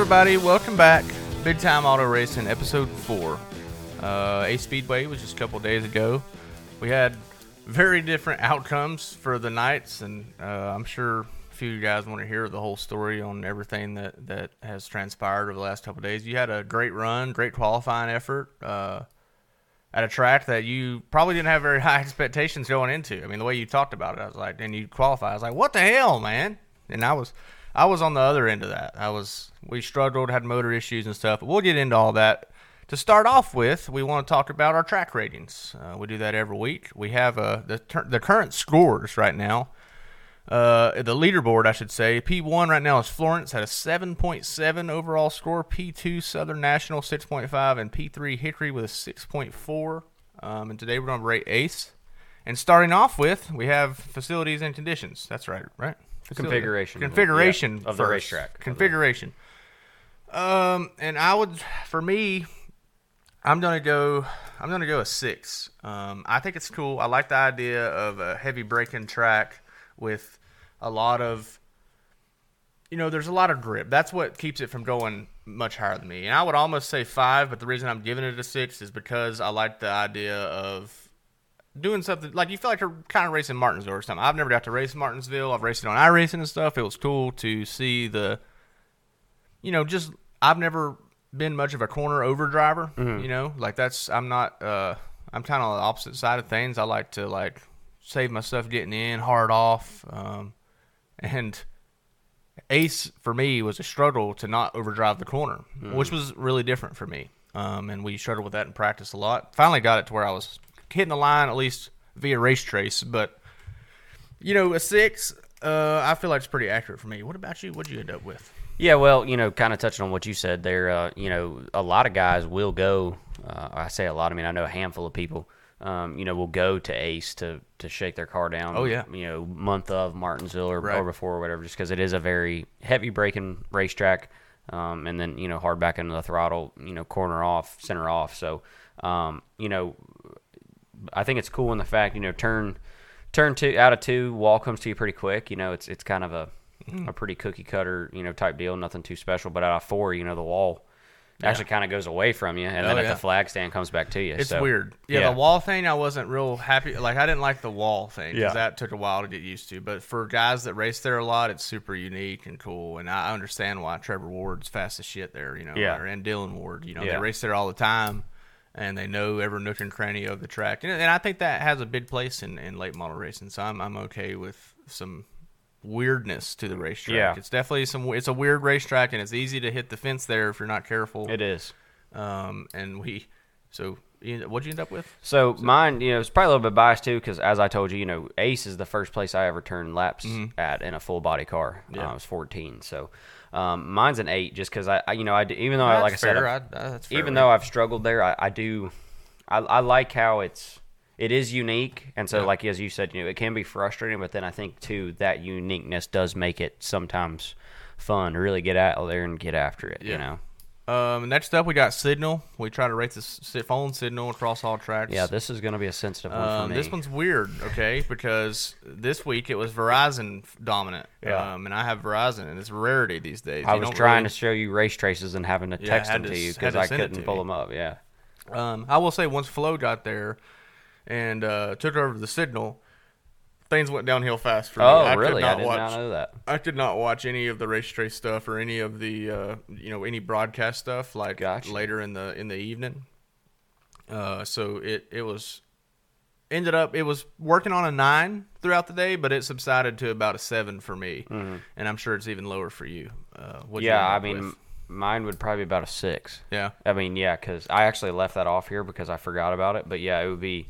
everybody. Welcome back. Big Time Auto Racing, episode four. Uh, Ace Speedway was just a couple days ago. We had very different outcomes for the nights, and uh, I'm sure a few of you guys want to hear the whole story on everything that, that has transpired over the last couple days. You had a great run, great qualifying effort uh, at a track that you probably didn't have very high expectations going into. I mean, the way you talked about it, I was like, and you qualify, I was like, what the hell, man? And I was, I was on the other end of that. I was, we struggled, had motor issues and stuff. But we'll get into all that. To start off with, we want to talk about our track ratings. Uh, we do that every week. We have uh, the ter- the current scores right now. Uh, the leaderboard, I should say. P1 right now is Florence at a 7.7 overall score. P2 Southern National 6.5, and P3 Hickory with a 6.4. Um, and today we're going to rate Ace. And starting off with, we have facilities and conditions. That's right, right? Facility- Configuration. Configuration Yeah, of the first. racetrack. Configuration. Um, and I would, for me, I'm gonna go. I'm gonna go a six. Um, I think it's cool. I like the idea of a heavy braking track with a lot of, you know, there's a lot of grip. That's what keeps it from going much higher than me. And I would almost say five, but the reason I'm giving it a six is because I like the idea of doing something like you feel like you're kind of racing Martinsville or something. I've never got to race Martinsville. I've raced it on iRacing and stuff. It was cool to see the, you know, just I've never been much of a corner over driver. You know, like that's I'm not. uh I'm kind of on the opposite side of things. I like to like save myself getting in, hard off, um, and Ace for me was a struggle to not overdrive the corner, which was really different for me. Um, and we struggled with that in practice a lot. Finally got it to where I was hitting the line at least via race trace, but you know, a six, uh, I feel like it's pretty accurate for me. What about you? What'd you end up with? Yeah, well, you know, kind of touching on what you said there, uh, you know, a lot of guys will go. Uh, I say a lot. I mean, I know a handful of people. Um, you know, will go to Ace to to shake their car down. Oh, yeah. You know, month of Martinsville or, Right. or before or whatever, just because it is a very heavy braking racetrack. Um, and then you know, hard back into the throttle. You know, corner off, center off. So, um, you know, I think it's cool in the fact you know turn turn two out of two wall comes to you pretty quick. You know it's it's kind of a Mm. a pretty cookie cutter you know type deal, nothing too special. But out of four, you know the wall actually kind of goes away from you, and then Oh, at yeah. the flag stand comes back to you. It's So, weird. Yeah, the wall thing, I wasn't real happy. Like, I didn't like the wall thing because Yeah. that took a while to get used to. But for guys that race there a lot, it's super unique and cool. And I understand why Trevor Ward's fast as shit there, you know, Yeah. or- and Dylan Ward. You know, Yeah. they race there all the time and they know every nook and cranny of the track. And, and I think that has a big place in, in late model racing. So I'm, I'm okay with some weirdness to the racetrack. Yeah. It's definitely some, it's a weird racetrack and it's easy to hit the fence there if you're not careful. It is. Um, and we, so what'd you end up with? So mine, you know, it's probably a little bit biased too, because as I told you, you know, Ace is the first place I ever turned laps at in a full body car. Mm-hmm. Yeah. Uh, I was 14, so um, mine's an eight, just because I, I, you know, I do, even though, I like I said, fair. I- I- that's fair. even though I've struggled there, I, I do, I, I like how it's, it is unique, and so Yeah. like as you said, you know, it can be frustrating, but then I think too that uniqueness does make it sometimes fun to really get out there and get after it. Yeah. You know, Um, next up, we got Signal. We try to rate the phone Signal across all tracks. yeah, this is going to be a sensitive one Um, for me. this one's weird, okay? Because this week it was Verizon dominant. Yeah. Um, and I have Verizon, and it's a rarity these days. I You was trying really- to show you race traces and having to Yeah, text them to to you because I couldn't pull me. them up. Yeah. Um, I will say once Flo got there and uh, took over the Signal, things went downhill fast for me. Oh, I could really? I not did watch, not know that. I could not watch any of the race trace stuff or any of the uh, you know any broadcast stuff like Gotcha. later in the in the evening. Uh, so it it was ended up it was working on a nine throughout the day, but it subsided to about a seven for me, and I'm sure it's even lower for you. Uh, you Mm-hmm. Yeah, end I mean, with? mine would probably be about a six. yeah, I mean, yeah, because I actually left that off here because I forgot about it. But yeah, it would be,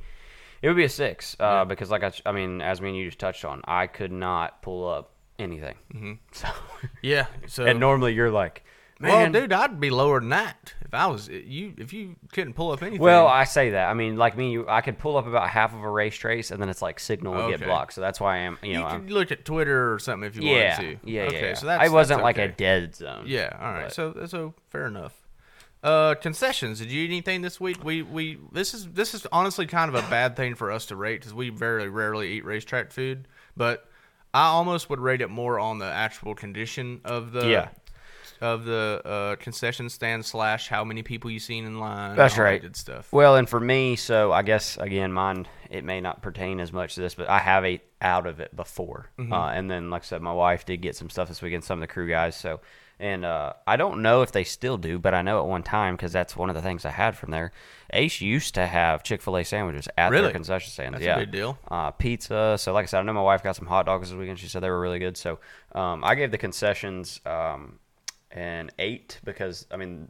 it would be a six. Uh, Because like I, I mean, as me and you just touched on, I could not pull up anything. Mm-hmm. So, yeah. So and normally you're like, well, dude, I'd be lower than that if I was you. If you couldn't pull up anything, Well, I say that. I mean, like me, you, I could pull up about half of a race trace, and then it's like signal will get blocked. So that's why I am, you you know, look at Twitter or something if you yeah, wanted to. yeah, okay, yeah. So that's I wasn't that's like a dead zone. Yeah, all right. But- So so fair enough. Uh, concessions. Did you eat anything this week? We we this is this is honestly kind of a bad thing for us to rate because we very rarely eat racetrack food. But I almost would rate it more on the actual condition of the Yeah. of the uh, concession stand slash how many people you seen in line. That's and that right. Good stuff. Well, and for me, so I guess again, mine it may not pertain as much to this, but I have ate out of it before, Mm-hmm. uh, and then like I said, my wife did get some stuff this weekend, some of the crew guys. So, and uh, I don't know if they still do, but I know at one time because that's one of the things I had from there. Ace used to have Chick Fil A sandwiches at Really? their concession stands. That's a yeah, big deal. Uh, pizza. So, like I said, I know my wife got some hot dogs this weekend. She said they were really good. So, um, I gave the concessions um, an eight because I mean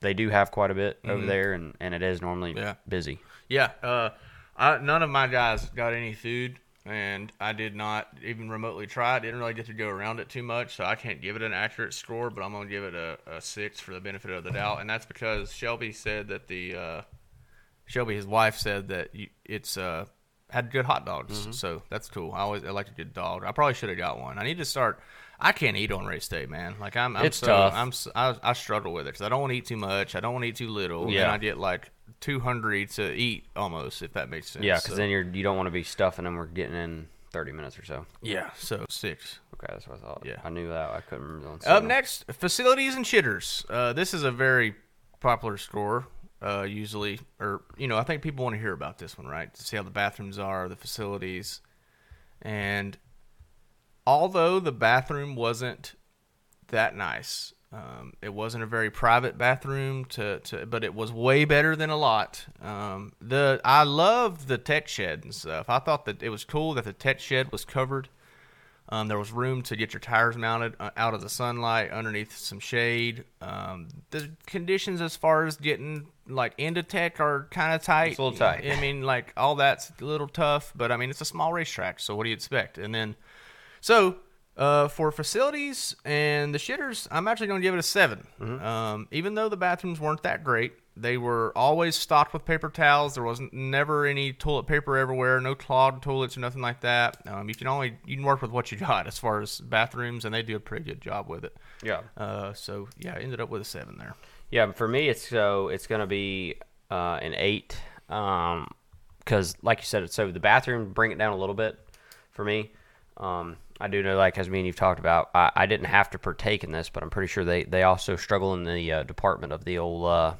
they do have quite a bit over there, and, and it is normally Mm-hmm. Yeah. busy. Yeah, uh, I, none of my guys got any food, and I did not even remotely try. it. Didn't really get to go around it too much, so I can't give it an accurate score. But I'm gonna give it a, a six for the benefit of the doubt, and that's because Shelby said that the uh, Shelby, his wife, said that you, it's uh, had good hot dogs, Mm-hmm. so that's cool. I always I like a good dog. I probably should have got one. I need to start. I can't eat on race day, man. Like I'm, I'm It's so, tough. I'm, I, I struggle with it because I don't want to eat too much. I don't want to eat too little. Yeah. and I get like too hungry to eat almost, if that makes sense. Yeah, because So- then you're you don't want to be stuffing them. We're getting in thirty minutes or so. yeah, so six. Okay, that's what I thought. Yeah. I knew that. I couldn't remember. Up next, facilities and shitters. Uh, this is a very popular score. Uh, usually, or you know, I think people want to hear about this one, right? To see how the bathrooms are, the facilities, and although the bathroom wasn't that nice, um, it wasn't a very private bathroom. To, to but it was way better than a lot. Um, the I loved the tech shed and stuff. I thought that it was cool that the tech shed was covered. Um, there was room to get your tires mounted uh, out of the sunlight underneath some shade. Um, the conditions as far as getting like into tech are kind of tight. It's a little tight. I mean, like all that's a little tough, but I mean it's a small racetrack, so what do you expect? And then, so uh, for facilities and the shitters, I'm actually going to give it a 7 Um, even though the bathrooms weren't that great, they were always stocked with paper towels. There wasn't never any toilet paper everywhere, no clogged toilets or nothing like that. Um, you can only you can work with what you got as far as bathrooms, and they do a pretty good job with it. Yeah. Uh, so yeah, I ended up with a seven there. Yeah, for me, it's so it's gonna be uh, an eight, um, because like you said, it's so the bathroom bring it down a little bit for me. Um, I do know, like as me and you've talked about, I, I didn't have to partake in this, but I'm pretty sure they they also struggle in the uh, department of the old uh,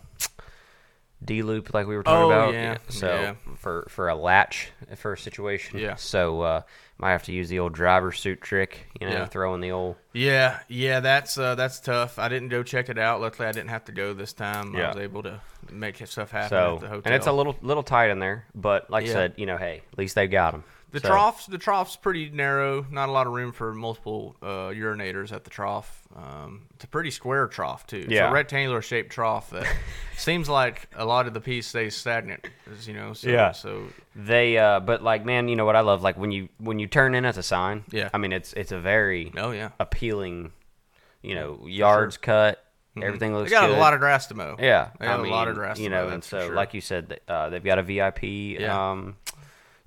D loop, like we were talking Oh, about. yeah, So yeah. for for a latch for a situation. Yeah. So uh, might have to use the old driver suit trick, you know, Yeah. throwing the old. Yeah, yeah, that's uh, that's tough. I didn't go check it out. Luckily, I didn't have to go this time. I Yeah. was able to make stuff happen So at the hotel. and it's a little little tight in there, but like Yeah. I said, you know, hey, at least they got them. The troughs, the trough's pretty narrow. Not a lot of room for multiple uh, urinators at the trough. Um, it's a pretty square trough too. It's Yeah. a rectangular shaped trough that seems like a lot of the piece stays stagnant. You know. So, Yeah. So They, uh, but like, man, you know what I love? Like when you when you turn in at the sign. Yeah. I mean, it's it's a very oh yeah, appealing, you know, yards cut, everything looks. they got good. a lot of grass to mow. Yeah, they got I a lot of grass. You to know, mow, and so sure. like you said, uh, they've got a VIP Yeah. um,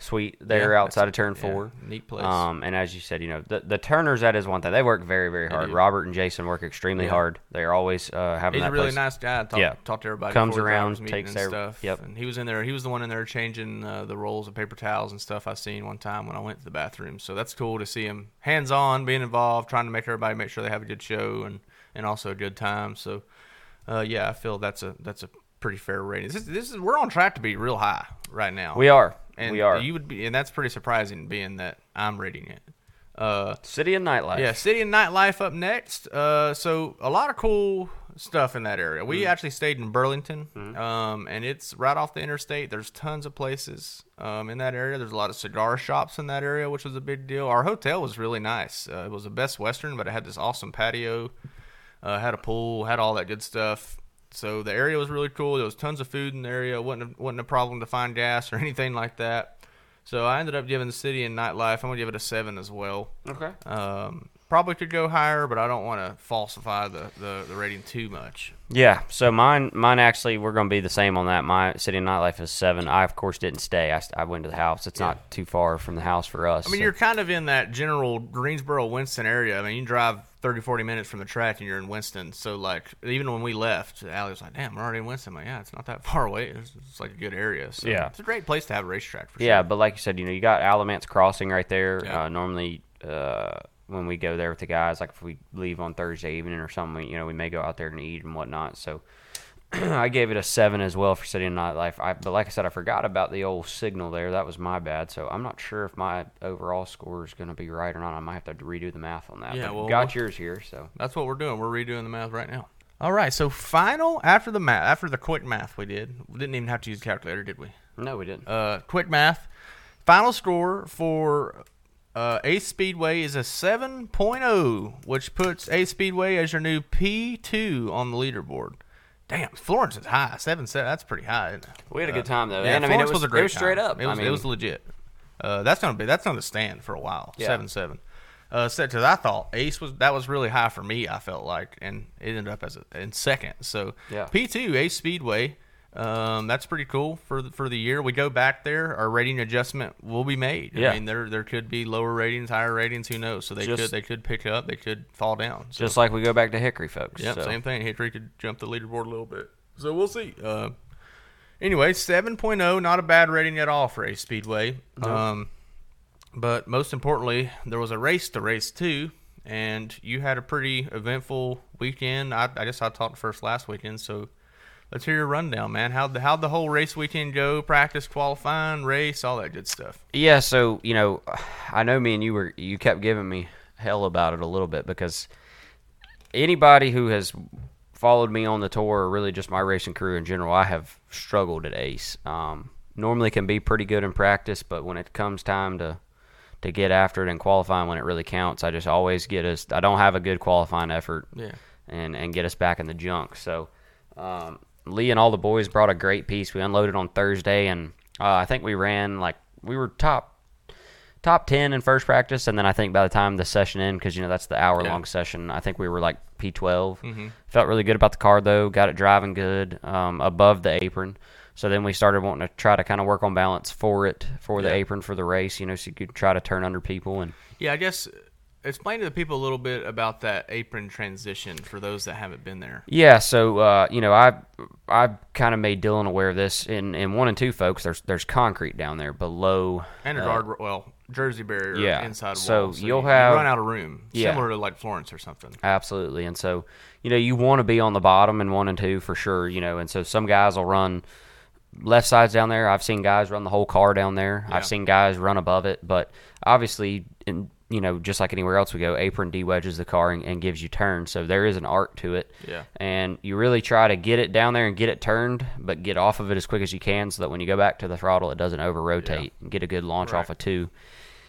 suite there Yeah, outside of turn yeah, four. neat place. Um, and as you said, you know, the the turners that is one thing. They work very very hard. Robert and Jason work extremely Yeah. hard. They are always uh, having He's a really place. nice guy. Talk, Yeah. talked to everybody. Comes around, takes every- stuff. yep. And he was in there. He was the one in there changing uh, the rolls of paper towels and stuff. I seen one time when I went to the bathroom. So that's cool to see him hands on, being involved, trying to make everybody make sure they have a good show and and also a good time. So uh, yeah, I feel that's a that's a pretty fair rating. This is, this is we're on track to be real high right now. We are. and we are. You would be, and that's pretty surprising, being that I'm rating it. Uh, City and nightlife. yeah, city and nightlife up next. Uh, so a lot of cool stuff in that area. Mm. We actually stayed in Burlington, um, and it's right off the interstate. There's tons of places um, in that area. There's a lot of cigar shops in that area, which was a big deal. Our hotel was really nice. Uh, it was a Best Western, but it had this awesome patio, uh, had a pool, had all that good stuff. So the area was really cool. There was tons of food in the area. wasn't a, wasn't a problem to find gas or anything like that. So I ended up giving the city and nightlife. I'm gonna give it a seven as well. Okay. Um, probably could go higher, but I don't want to falsify the, the, the rating too much. Yeah, so mine, mine actually, we're going to be the same on that. My city nightlife is seven. I of course didn't stay. I, I went to the house. It's not too far from the house for us. I mean, so- you're kind of in that general Greensboro, Winston area. I mean, you can drive 30, 40 minutes from the track and you're in Winston. So, like, even when we left, Allie was like, damn, we're already in Winston. I'm like, yeah, it's not that far away. It's, it's like a good area. So Yeah. It's a great place to have a racetrack for yeah, sure. Yeah, but like you said, you know, you got Alamance Crossing right there. Yeah. Uh, normally, uh, when we go there with the guys. Like if we leave on Thursday evening or something, you know, we may go out there and eat and whatnot. So I gave it a seven as well for City Night Nightlife. I, but like I said, I forgot about the old signal there. That was my bad. So I'm not sure if my overall score is going to be right or not. I might have to redo the math on that. Yeah, but well, got yours here. So That's what we're doing. We're redoing the math right now. All right. So final after the math, after the quick math we did, we didn't even have to use a calculator, did we? no, we didn't. Uh, quick math. Final score for uh, Ace Speedway is a 7.0, which puts Ace Speedway as your new P2 on the leaderboard. Damn, Florence is high. 7 7. That's pretty high. Isn't it? we had a good time though. Yeah, and I mean, it Florence was, a great it was straight time. up. It was, I mean, it was legit. Uh, that's gonna be that's gonna stand for a while. Yeah. Seven seven. Uh, set to I thought Ace was that was really high for me. I felt like, and it ended up as a, in second. So Yeah. P two Ace Speedway. Um, that's pretty cool for the, for the year. We go back there, our rating adjustment will be made. Yeah. I mean, there there could be lower ratings, higher ratings. Who knows? So they Just- could they could pick up, they could fall down. So. just like we go back to Hickory, folks. Yep, so. same thing. Hickory could jump the leaderboard a little bit. So we'll see. Uh, anyway, 7.0, not a bad rating at all for Ace Speedway. Um, but most importantly, there was a race to race two, and you had a pretty eventful weekend. I, I guess I talked first last weekend, so let's hear your rundown, man. How'd the, how'd the whole race weekend go? Practice, qualifying, race, all that good stuff. Yeah, so you know, I know me and you were you kept giving me hell about it a little bit because anybody who has followed me on the tour or really just my racing career in general, I have struggled at Ace. Um, normally can be pretty good in practice, but when it comes time to to get after it and qualifying when it really counts, I just always get us. I don't have a good qualifying effort Yeah. and and get us back in the junk. So um, Lee and all the boys brought a great piece. We unloaded on Thursday, and uh, I think we ran like we were top top ten in first practice, and then I think by the time the session ended, because you know that's the hour long Yeah. session, I think we were like P 12 Mm-hmm. Felt really good about the car though. Got it driving good um, above the apron. So then we started wanting to try to kind of work on balance for it for the Yeah. apron for the race. You know, so you could try to turn under people and Yeah, I guess explain to the people a little bit about that apron transition for those that haven't been there. Yeah, so uh, you know, I I kind of made Dylan aware of this. In in one and two, folks, there's there's concrete down there below. And a uh, well, Jersey barrier yeah, inside so wall. you'll you, have- you run out of room, Yeah. similar to like Florence or something. Absolutely, and so you know you want to be on the bottom in one and two for sure. You know, and so some guys will run left sides down there. I've seen guys run the whole car down there. Yeah. I've seen guys run above it, but obviously, in you know, just like anywhere else we go, apron de-wedges the car and, and gives you turn. So there is an art to it. Yeah. And you really try to get it down there and get it turned, but get off of it as quick as you can so that when you go back to the throttle, it doesn't over rotate and get a good launch off of two.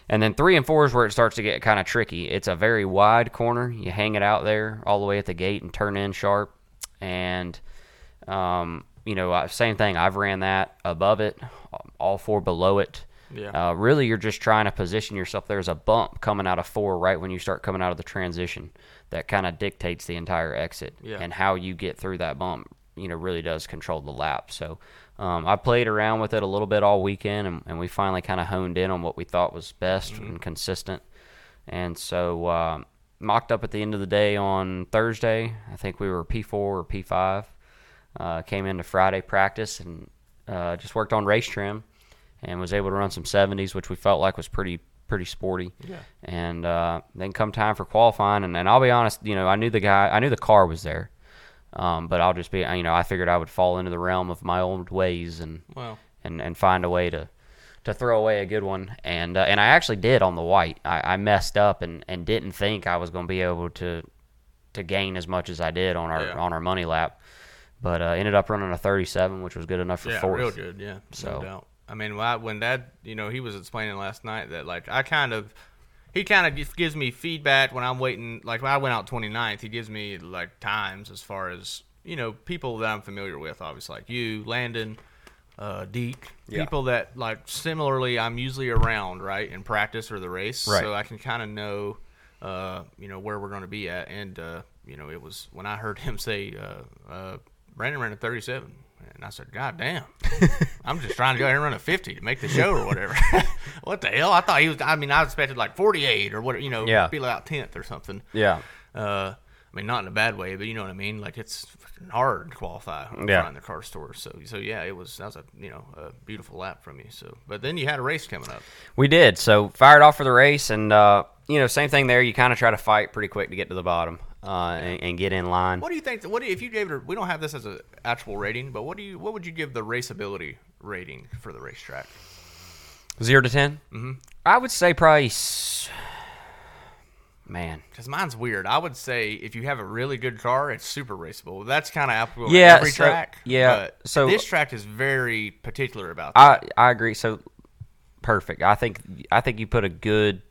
And then three and four is where it starts to get kind of tricky. It's a very wide corner. You hang it out there all the way at the gate and turn in sharp. And, um, you know, same thing. I've ran that above it, all four below it. Yeah. Uh, really, you're just trying to position yourself. There's a bump coming out of four right when you start coming out of the transition that kind of dictates the entire exit. Yeah. And how you get through that bump, you know, really does control the lap. So um, I played around with it a little bit all weekend, and, and we finally kind of honed in on what we thought was best Mm-hmm. and consistent. And so um, mocked up at the end of the day on Thursday. I think we were P4 or P5. Uh, came into Friday practice and uh, just worked on race trim and was able to run some 70s, which we felt like was pretty pretty sporty. Yeah. And uh, then come time for qualifying, and, and I'll be honest, you know, I knew the guy, I knew the car was there, um, but I'll just be, you know, I figured I would fall into the realm of my old ways and Well, and, and find a way to to throw away a good one. And uh, and I actually did on the white. I, I messed up and, and didn't think I was going to be able to to gain as much as I did on our Yeah. on our money lap. But uh, ended up running a 37, which was good enough for yeah, fourth. real good. Yeah, So- no doubt. I mean, when, I, when Dad, you know, he was explaining last night that like I kind of, he kind of just gives me feedback when I'm waiting. Like when I went out 29th, he gives me like times as far as you know people that I'm familiar with, obviously like you, Landon, uh, Deke, Yeah. people that like similarly I'm usually around right in practice or the race, Right. so I can kind of know, uh, you know, where we're going to be at. And uh, you know, it was when I heard him say, uh, uh, Brandon ran a 37. And I said, God damn. I'm just trying to go ahead and run a 50 to make the show or whatever. what the hell? I thought he was, I mean, I expected like 48 or what, you know, Yeah. be like 10th or something. Yeah. Uh, I mean, not in a bad way, but you know what I mean. Like it's hard to qualify Yeah. in the CARS Tour. So, so yeah, it was that was a you know a beautiful lap from you. So, but then you had a race coming up. We did. So fired off for the race, and uh, you know, same thing there. You kind of try to fight pretty quick to get to the bottom uh, and, and get in line. What do you think? What do you- if you gave it? A, we don't have this as an actual rating, but what do you? What would you give the raceability rating for the racetrack? Zero to 10 Mm-hmm. I would say probably. s- Man, Because mine's weird. I would say if you have a really good car, it's super raceable. That's kind of applicable Yeah, every so- track. yeah, but so- this track is very particular about I. I agree. So perfect. I think I think you put a good,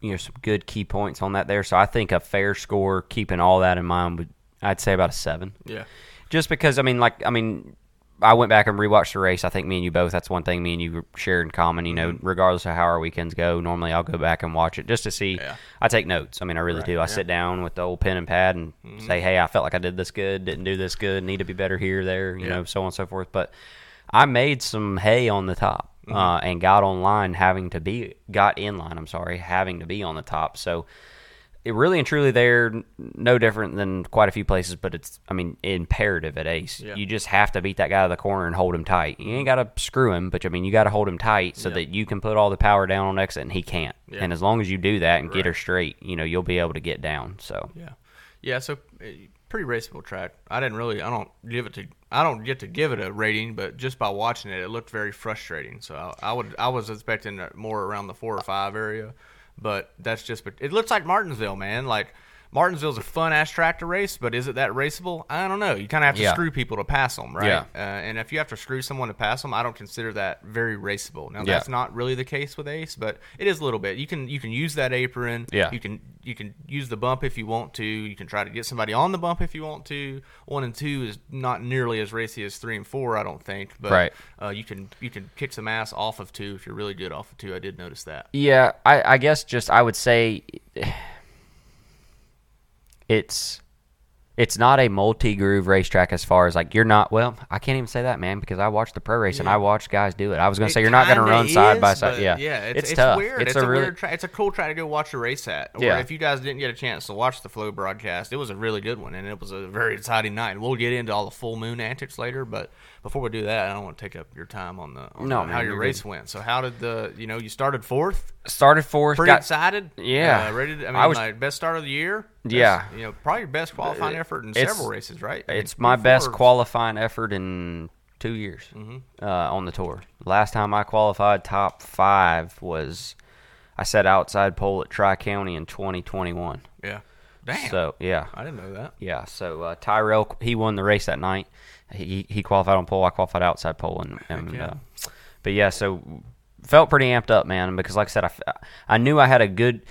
you know, some good key points on that there. So I think a fair score, keeping all that in mind, would I'd say about a seven. yeah, Just because I mean, like I mean, I went back and rewatched the race. I think me and you both. That's one thing me and you share in common. You know, mm-hmm. regardless of how our weekends go, normally I'll go back and watch it just to see. Yeah. I take notes. I mean, I really Right, do. I yeah. sit down with the old pen and pad and mm-hmm. say, "Hey, I felt like I did this good. Didn't do this good. Need to be better here, there. You Yeah. know, so on and so forth." But I made some hay on the top uh, and got online, having to be got in line. I'm sorry, having to be on the top. So it really and truly they're no different than quite a few places but it's i mean imperative at ace Yeah. you just have to beat that guy out of the corner and hold him tight you ain't got to screw him but i mean you got to hold him tight so Yeah. that you can put all the power down on exit and he can't Yeah. and as long as you do that and get her straight you know you'll be able to get down so yeah, yeah. So uh, pretty raceable track. I didn't really. I don't give it to. I don't get to give it a rating, but just by watching it, it looked very frustrating. So I, I would. I was expecting more around the four or five area, but that's just. It looks like Martinsville, man. Like. Martinsville's a fun ass track to race, but is it that raceable? I don't know. You kind of have to Yeah. screw people to pass them, right? Yeah. Uh, and if you have to screw someone to pass them, I don't consider that very raceable. Now Yeah. that's not really the case with Ace, but it is a little bit. You can you can use that apron. Yeah. You can you can use the bump if you want to. You can try to get somebody on the bump if you want to. One and two is not nearly as racy as three and four, I don't think. But Right. uh, you can you can kick some ass off of two if you're really good off of two. I did notice that. Yeah, I, I guess just I would say it's it's not a multi groove racetrack as far as like you're not well I can't even say that man because I watched the pro race and I watched guys do it I was gonna It say you're not gonna run side by side yeah yeah, it's, it's, tough weird. It's, a, a, really weird. Tra- it's a cool track to go watch a race at. Or Yeah. if you guys didn't get a chance to watch the Flo broadcast, it was a really good one, and it was a very exciting night. And we'll get into all the full moon antics later, but before we do that, I don't want to take up your time on the on No, the- man, how your race good. went. So how did the you know you started fourth? started fourth Pretty got excited. Yeah. uh, ready. To, I mean, I was- like best start of the year. Yeah. you know, probably your best qualifying effort in several races, right? I mean, It's my best qualifying effort in two years Mm-hmm. uh, on the tour. Last time I qualified top five was I set outside pole at Tri County in 2021. Damn. So yeah, I didn't know that. yeah. So uh, Tyrell he won the race that night. He he qualified on pole. I qualified outside pole, and, and yeah. uh, but yeah. So felt pretty amped up, man. Because like I said, I I knew I had a good.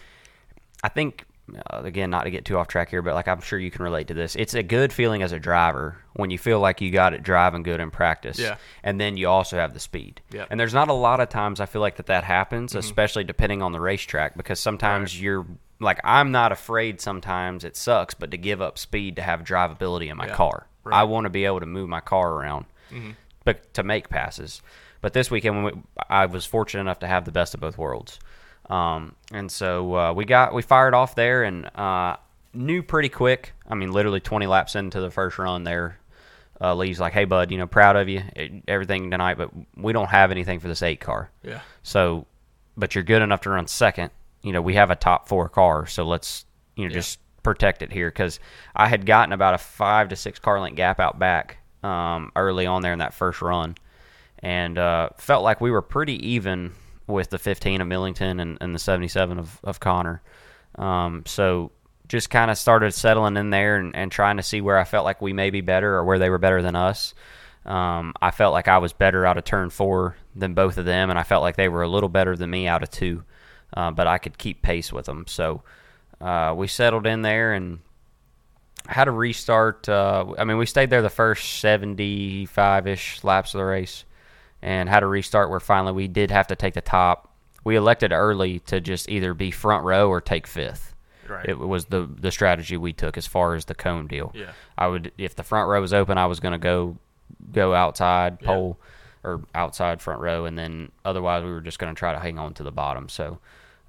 I think uh, again, not to get too off track here, but like I'm sure you can relate to this. It's a good feeling as a driver when you feel like you got it driving good in practice, Yeah. and then you also have the speed. Yeah. Mm-hmm. And there's not a lot of times I feel like that that happens, especially depending on the racetrack, because sometimes you're like I'm not afraid. Sometimes it sucks, but to give up speed to have drivability in my Yeah. car, Right. Mm-hmm. I want to be able to move my car around, but to make passes. But this weekend, when we, I was fortunate enough to have the best of both worlds, um, and so uh, we got we fired off there and uh, knew pretty quick. I mean, literally 20 laps into the first run there. Uh, Lee's like, "Hey, bud, you know, proud of you, eh, everything tonight, but we don't have anything for this eight car. Yeah. So, but you're good enough to run second. You know, we have a top four car, so let's you know Yeah. just protect it here because I had gotten about a five to six car length gap out back um, early on there in that first run, and uh, felt like we were pretty even with the 15 of Millington and, and the 77 of, of Connor. Um, so just kind of started settling in there and, and trying to see where I felt like we may be better or where they were better than us. Um, I felt like I was better out of turn four than both of them, and I felt like they were a little better than me out of two, uh, but I could keep pace with them. So uh, we settled in there and had a restart. Uh, I mean, we stayed there the first 75 ish laps of the race and had a restart where finally we did have to take the top. We elected early to just either be front row or take fifth. Right. It was the the strategy we took as far as the cone deal. Yeah. I would if the front row was open, I was going to go go outside Yeah. pole or outside front row, and then otherwise we were just going to try to hang on to the bottom. So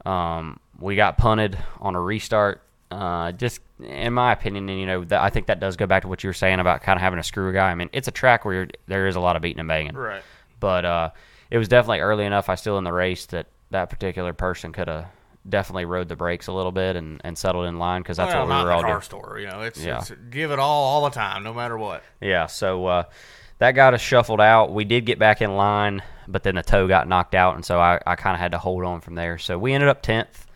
um, we got punted on a restart. Uh, just in my opinion, and you know, I think that does go back to what you were saying about kind of having a screw guy. I mean, it's a track where you're, there is a lot of beating and banging, Right. but uh, it was definitely early enough. I still in the race that that particular person could have definitely rode the brakes a little bit and, and settled in line because that's well, what we were all doing. store. You know, it's, Yeah. it's give it all all the time, no matter what. Yeah, so uh, that got us shuffled out. We did get back in line, but then the toe got knocked out, and so I, I kind of had to hold on from there. So we ended up tenth.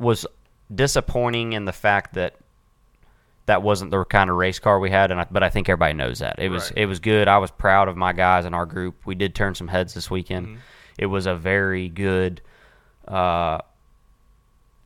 Was disappointing in the fact that that wasn't the kind of race car we had, and I, but I think everybody knows that it was Right. it was good. I was proud of my guys in our group. We did turn some heads this weekend. Mm-hmm. It was a very good. Uh,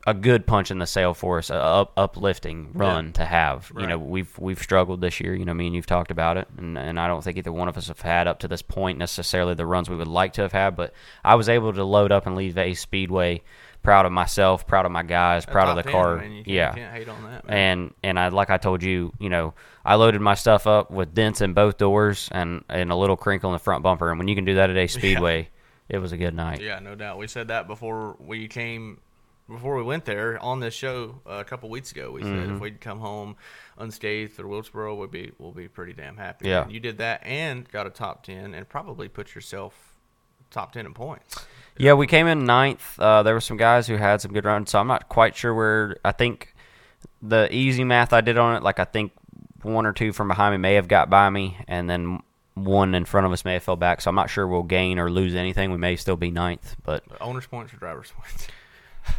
a good punch in the sail for us, a up, uplifting run to have. You know, we've we've struggled this year. You know, me and you've talked about it, and and I don't think either one of us have had up to this point necessarily the runs we would like to have had. But I was able to load up and leave Ace Speedway. Proud of myself, proud of my guys, proud of the 10, car. can't, yeah, you can't hate on that. and and I like I told you, you know, I loaded my stuff up with dents in both doors and and a little crinkle in the front bumper. And when you can do that at a Speedway, it was a good night. Yeah, no doubt. We said that before we came, before we went there on this show uh, a couple weeks ago. We Mm-hmm. said if we'd come home unscathed or Wilkesboro, we'd be we'll be pretty damn happy. Yeah. And you did that and got a top ten and probably put yourself top ten in points. Yeah, we came in ninth. Uh, there were some guys who had some good runs, so I'm not quite sure where. I think the easy math I did on it, like I think one or two from behind me may have got by me, and then one in front of us may have fell back. So I'm not sure we'll gain or lose anything. We may still be ninth, but owner's points or driver's points.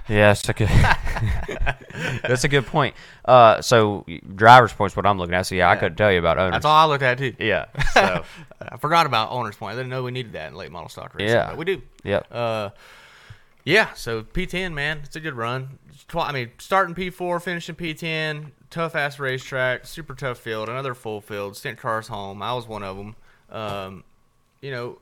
Yeah, that's a good. that's a good point. Uh, so driver's points, what I'm looking at. So yeah, I couldn't tell you about owners. That's all I looked at too. Yeah. So I forgot about owner's point. I didn't know we needed that in late model stock racing. Yeah. but we do. yep. Uh, yeah, so P10, man, it's a good run. Tw- I mean, starting P4, finishing P10, tough ass racetrack, super tough field, another full field, sent cars home. I was one of them. Um, you know,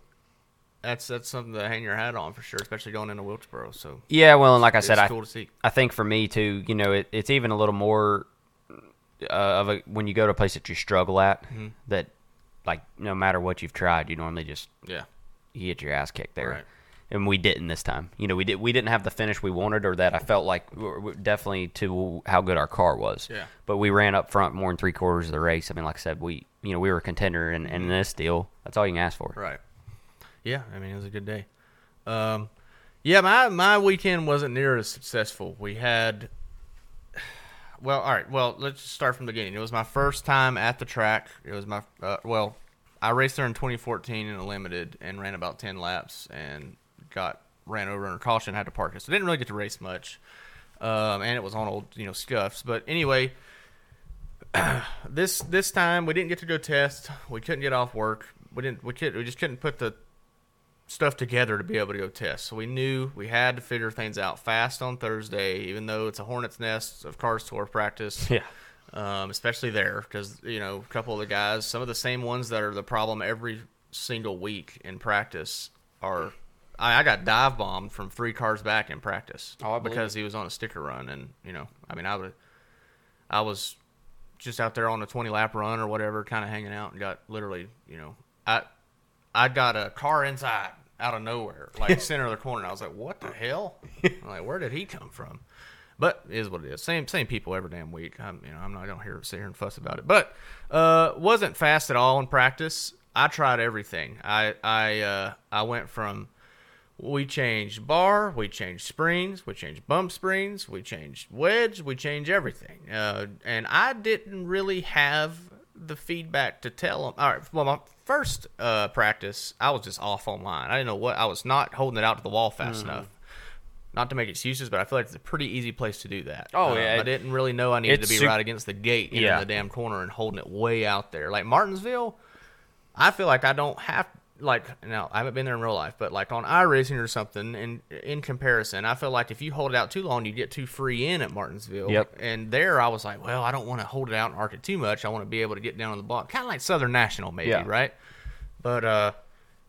that's that's something to hang your hat on for sure, especially going into Wilkesboro. So Yeah, well, and like I said, I cool. I think for me too, you know, it, it's even a little more uh, of a when you go to a place that you struggle at, Mm-hmm. that like no matter what you've tried, you normally just Yeah, you get your ass kicked there. Right. And we didn't this time. You know, we did. We didn't have the finish we wanted, or that I felt like definitely to how good our car was. Yeah. But we ran up front more than three quarters of the race. I mean, like I said, we you know we were a contender, and, and in this deal, that's all you can ask for. right. Yeah, I mean, it was a good day. Um, yeah, my my weekend wasn't near as successful. We had. Well, all right. Well, let's start from the beginning. It was my first time at the track. It was my uh, well, I raced there in 2014 in a limited and ran about 10 laps and got ran over under caution. And had to park it, so I didn't really get to race much. Um, and it was on old, you know, scuffs. But anyway, this this time we didn't get to go test. We couldn't get off work. We didn't. We could. We just couldn't put the stuff together to be able to go test. So we knew we had to figure things out fast on Thursday, even though it's a hornet's nest of CARS Tour practice. Yeah. Um, especially there because you know a couple of the guys, some of the same ones that are the problem every single week in practice are. I, I got dive bombed from three cars back in practice Oh, because he was on a sticker run, and you know, I mean, I would, I was just out there on a 20 lap run or whatever, kind of hanging out, and got literally, you know, I I got a car inside out of nowhere, like center of the corner. And I was like, "What the hell?" I'm like, "Where did he come from?" But it is what it is. Same same people every damn week. I'm you know I'm not gonna hear sit here and fuss about it. But uh, wasn't fast at all in practice. I tried everything. I I uh, I went from we changed bar, we changed springs, we changed bump springs, we changed wedge, we changed everything. Uh, and I didn't really have the feedback to tell them. All right, well, my first uh, practice, I was just off online. I didn't know what I was not holding it out to the wall fast Mm-hmm. enough. Not to make excuses, but I feel like it's a pretty easy place to do that. Oh, Um, yeah, I didn't really know I needed to be su- right against the gate in Yeah. the damn corner and holding it way out there. Like Martinsville, I feel like I don't have like now I haven't been there in real life, but like on iRacing or something, in in comparison, I feel like if you hold it out too long, you get too free in at Martinsville. Yep. And there, I was like, well, I don't want to hold it out and arc it too much. I want to be able to get down on the block, kind of like Southern National, maybe, Yeah. right? But uh,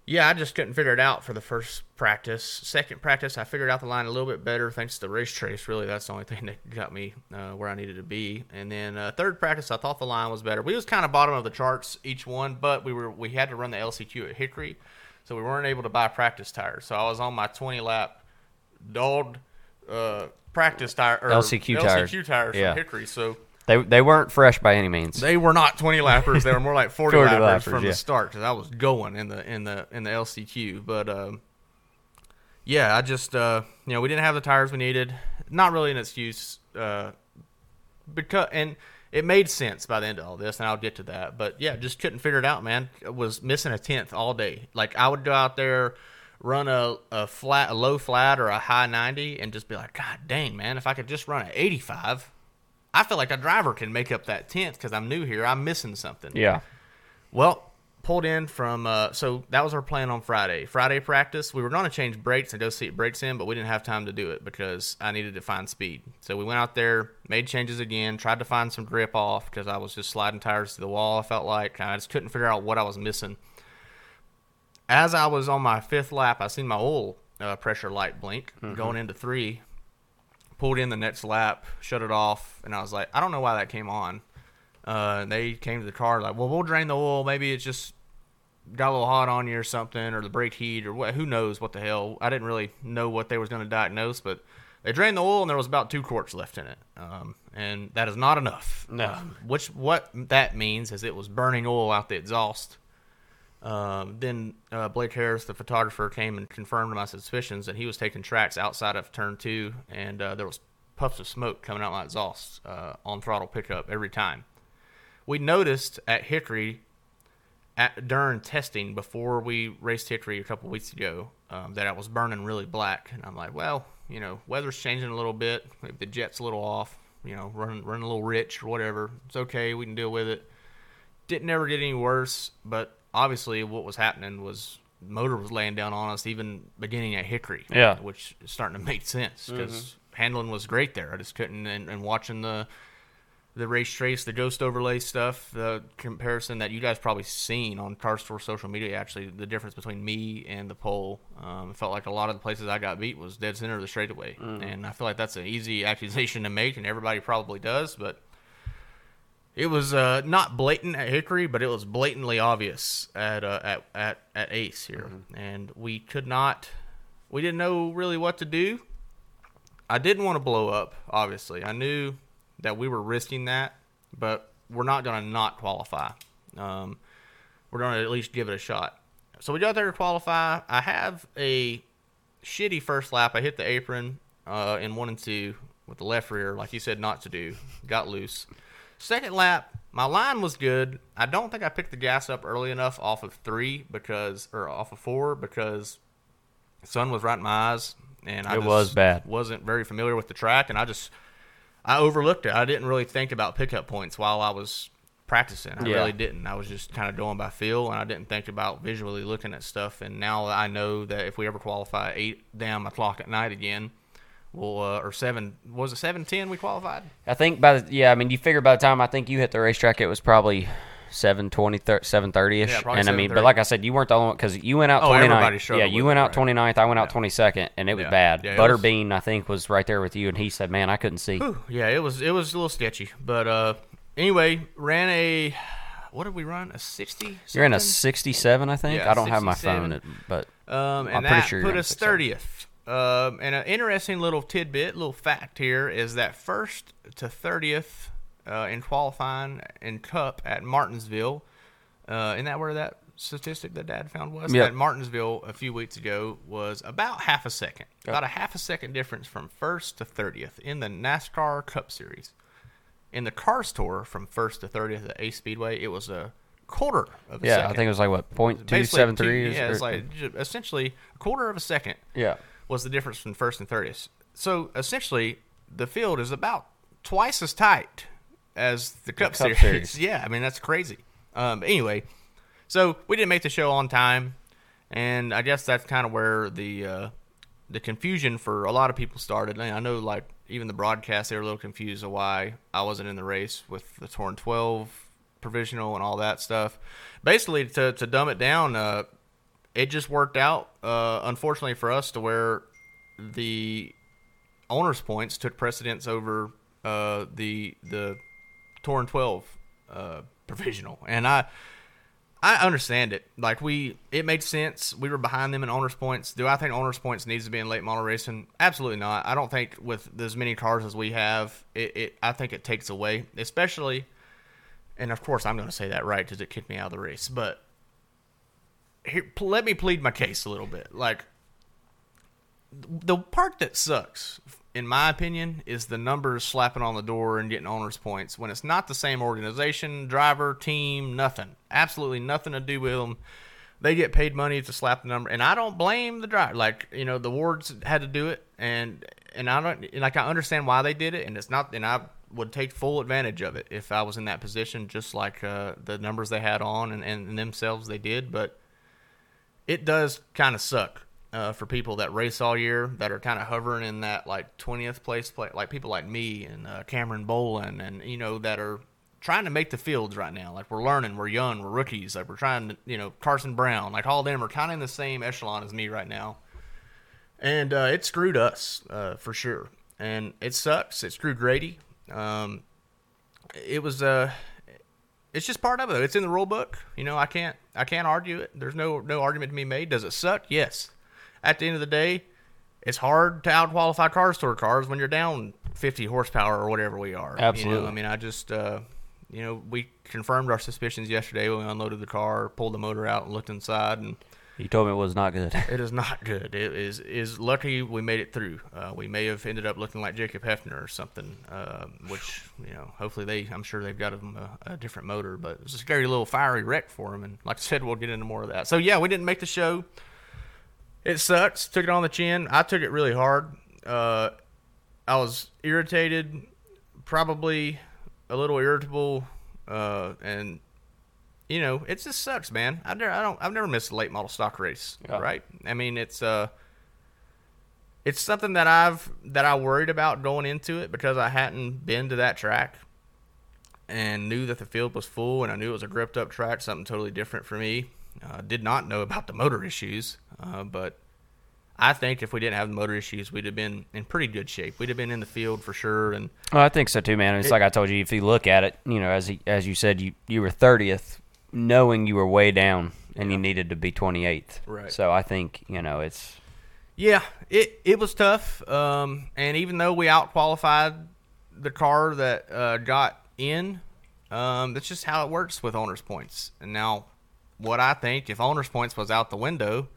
yeah, I just couldn't figure it out for the first practice. Second practice, I figured out the line a little bit better thanks to the race trace. Really, that's the only thing that got me uh, where I needed to be. And then uh, third practice, I thought the line was better. We was kind of bottom of the charts each one, but we were we had to run the LCQ at Hickory, so we weren't able to buy practice tires. So I was on my 20 lap dulled uh, practice tire or LCQ tires. LCQ tires Yeah. from Hickory. So They they weren't fresh by any means. they were not 20 lappers. They were more like 40, 40 lappers, lappers, from yeah. the start because I was going in the in the in the LCQ. But um, yeah, I just uh, you know we didn't have the tires we needed. Not really an excuse uh, because and it made sense by the end of all this, and I'll get to that. But yeah, just couldn't figure it out, man. I was missing a tenth all day. Like I would go out there. Run a, a flat, a low flat, or a high ninety, and just be like, God dang, man! If I could just run an eighty-five, I feel like a driver can make up that tenth because I'm new here. I'm missing something. yeah. Well, pulled in from uh, so that was our plan on Friday. Friday practice, we were going to change brakes and go see brakes in, but we didn't have time to do it because I needed to find speed. So we went out there, made changes again, tried to find some grip off because I was just sliding tires to the wall. I felt like I just couldn't figure out what I was missing. As I was on my fifth lap, I seen my oil uh, pressure light blink going into three. Pulled in the next lap, shut it off, and I was like, I don't know why that came on. Uh, they came to the car like, well, we'll drain the oil. Maybe it's just got a little hot on you or something, or the brake heat, or what? Who knows what the hell? I didn't really know what they was going to diagnose, but they drained the oil and there was about two quarts left in it, um, and that is not enough. No. Um, which what that means is it was burning oil out the exhaust. Um, then uh, Blake Harris, the photographer, came and confirmed my suspicions that he was taking tracks outside of turn two, and uh, there was puffs of smoke coming out my exhaust uh, on throttle pickup every time. We noticed at Hickory at, during testing before we raced Hickory a couple weeks ago um, that I was burning really black, and I'm like, well, you know, weather's changing a little bit. Maybe the jet's a little off. You know, running running a little rich or whatever. It's okay. We can deal with it. Didn't ever get any worse, but obviously what was happening was motor was laying down on us even beginning at Hickory. Yeah. which is starting to make sense because handling was great there. I just couldn't and, and watching the the race trace, the ghost overlay stuff, the comparison that you guys probably seen on CARS Tour social media. Actually, the difference between me and the pole, um, felt like a lot of the places I got beat was dead center of the straightaway, and I feel like that's an easy accusation to make, and everybody probably does, but it was uh, not blatant at Hickory, but it was blatantly obvious at uh, at, at at Ace here, and we could not, we didn't know really what to do. I didn't want to blow up. Obviously, I knew that we were risking that, but we're not going to not qualify. Um, we're going to at least give it a shot. So we got there to qualify. I have a shitty first lap. I hit the apron uh, in one and two with the left rear, like you said not to do. Got loose. Second lap, my line was good. I don't think I picked the gas up early enough off of three because, or off of four because the sun was right in my eyes, and I It just was bad. Wasn't very familiar with the track, and I just I overlooked it. I didn't really think about pickup points while I was practicing. I Yeah. really didn't. I was just kind of going by feel, and I didn't think about visually looking at stuff. And now I know that if we ever qualify eight down my clock at night again, we'll uh, or seven was it seven ten we qualified? I think by the yeah, I mean you figure by the time I think you hit the racetrack, it was probably 720 730 ish Yeah, and i mean but like i said you weren't the only one because you went out Oh, 29th yeah you went out right. 29th i went out Yeah. 22nd and it was Yeah. bad Yeah, it was- butterbean i think was right there with you and he said man i couldn't see Whew, yeah, it was it was a little sketchy, but uh, anyway, ran a what did we run a sixty? you're in a 67 i think i don't have my 67. phone but Um, and I'm pretty that sure you're put us 67. Um, and an interesting little tidbit, little fact here is that first to thirtieth uh, in qualifying in Cup at Martinsville. Uh, isn't that where that statistic that Dad found was? Yep. At Martinsville a few weeks ago was about half a second, Yep. about a half a second difference from first to thirtieth in the NASCAR Cup Series. In the CARS Tour from first to thirtieth at Ace Speedway, it was a quarter of a yeah second. i think it was like what point two seven three Yeah, it's like essentially a quarter of a second yeah was the difference from first and thirtieth. So essentially, the field is about twice as tight as the Cup, Cup series. Series. yeah, I mean that's crazy. Um, anyway, so we didn't make the show on time, and I guess that's kind of where the uh, the confusion for a lot of people started. And I know, like even the broadcast, they were a little confused of why I wasn't in the race with the Torn Twelve provisional and all that stuff. Basically, to to dumb it down, uh, it just worked out. Uh, unfortunately for us, to where the owners' points took precedence over uh, the the Torn Twelve uh, provisional, and I I understand it. Like we, it made sense. We were behind them in owners points. Do I think owners points needs to be in late model racing? Absolutely not. I don't think with as many cars as we have, it. it I think it takes away, especially. And of course, I'm going to say that right because it kicked me out of the race. But here, let me plead my case a little bit. Like the part that sucks, in my opinion, is the numbers slapping on the door and getting owners points when it's not the same organization, driver, team, nothing. Absolutely nothing to do with them. They get paid money to slap the number, and I don't blame the driver. Like you know, the wards had to do it, and and I don't like I understand why they did it, and it's not, and I would take full advantage of it if I was in that position, just like uh, the numbers they had on and, and themselves they did. But it does kind of suck uh, for people that race all year that are kind of hovering in that like 20th place, play, like people like me and uh, Cameron Bolin, and you know that are trying to make the fields right now. Like we're learning, we're young, we're rookies. Like we're trying to, you know, Carson Brown, like all them are kind of in the same echelon as me right now, and uh, it screwed us uh, for sure, and it sucks. It screwed Grady. Um, it was uh it's just part of it. It's in the rule book. You know, I can't I can't argue it. There's no no argument to be made. Does it suck? Yes at the end of the day, it's hard to out qualify CARS Tour cars when you're down 50 horsepower or whatever we are. Absolutely. You know, I mean, I just, uh, you know, we confirmed our suspicions yesterday when we unloaded the car, pulled the motor out, and looked inside, and he told me it was not good. it is not good. It is is lucky we made it through. Uh, we may have ended up looking like Jacob Heafner or something, uh, which you know, hopefully they. I'm sure they've got a, a, different motor, but it was a scary little fiery wreck for him. And like I said, we'll get into more of that. So yeah, we didn't make the show. It sucks. Took it on the chin. I took it really hard. Uh, I was irritated, probably a little irritable, uh, and you know, it just sucks, man. I never, I don't, I've never missed a late model stock race, yeah. right? I mean, it's uh, it's something that I've that I worried about going into it because I hadn't been to that track and knew that the field was full and I knew it was a gripped up track, something totally different for me. Uh, did not know about the motor issues, uh, but I think if we didn't have the motor issues, we'd have been in pretty good shape. We'd have been in the field for sure. And well, I think so too, man. It's it, like I told you. If you look at it, you know, as he, as you said, you you were thirtieth, knowing you were way down and yeah. you needed to be twenty eighth. Right. So I think you know it's. Yeah, it it was tough. Um, and even though we out qualified the car that uh, got in, um, that's just how it works with owners points. And now what I think if owners points was out the window,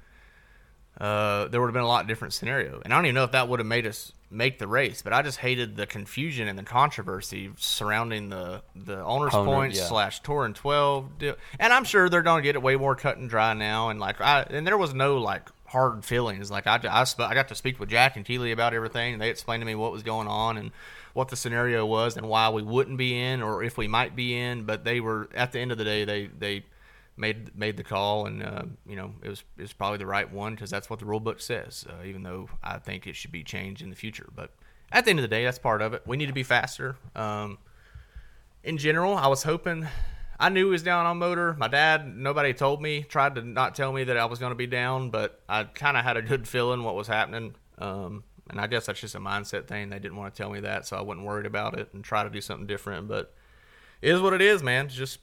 uh, there would have been a lot different scenario. And I don't even know if that would have made us make the race, but I just hated the confusion and the controversy surrounding the the owners Owner, points yeah. slash tour and twelve deal. And I'm sure they're going to get it way more cut and dry now. And like I and there was no like hard feelings. Like I, I, I got to speak with Jack and Keeley about everything, and they explained to me what was going on and what the scenario was and why we wouldn't be in or if we might be in. But they were at the end of the day, they they made made the call, and uh, you know it was it was probably the right one because that's what the rule book says. Uh, even though I think it should be changed in the future, but at the end of the day, that's part of it. We need to be faster. Um, in general, I was hoping. I knew he was down on motor. My dad, nobody told me, tried to not tell me that I was going to be down, but I kind of had a good feeling what was happening. Um, and I guess that's just a mindset thing. They didn't want to tell me that, so I wasn't worried about it and try to do something different. But is what it is, man. Just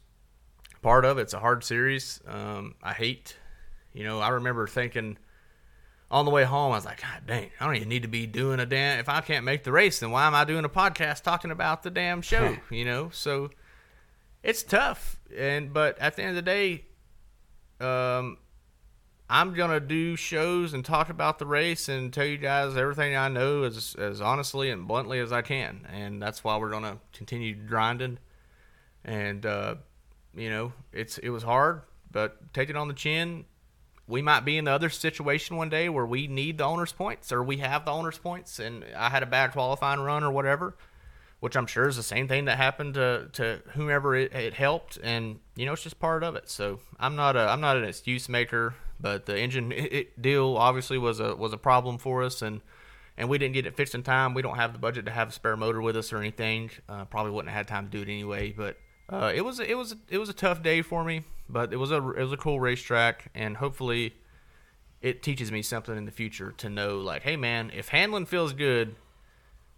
part of. It's a hard series. Um, I hate, you know, I remember thinking on the way home, I was like, God dang, I don't even need to be doing a damn. If I can't make the race, then why am I doing a podcast talking about the damn show? you know, so it's tough. And but at the end of the day, um, I'm gonna do shows and talk about the race and tell you guys everything I know as as honestly and bluntly as I can, and that's why we're gonna continue grinding. And uh, you know, it's it was hard, but take it on the chin. We might be in the other situation one day where we need the owner's points or we have the owner's points and I had a bad qualifying run or whatever, which I'm sure is the same thing that happened to, to whomever it, it helped. And, you know, it's just part of it. So I'm not a, I'm not an excuse maker, but the engine it, it deal obviously was a, was a problem for us. And, and we didn't get it fixed in time. We don't have the budget to have a spare motor with us or anything. Uh, probably wouldn't have had time to do it anyway, but uh, it was it was it was a tough day for me, but it was a it was a cool racetrack, and hopefully, it teaches me something in the future to know like, hey man, if handling feels good,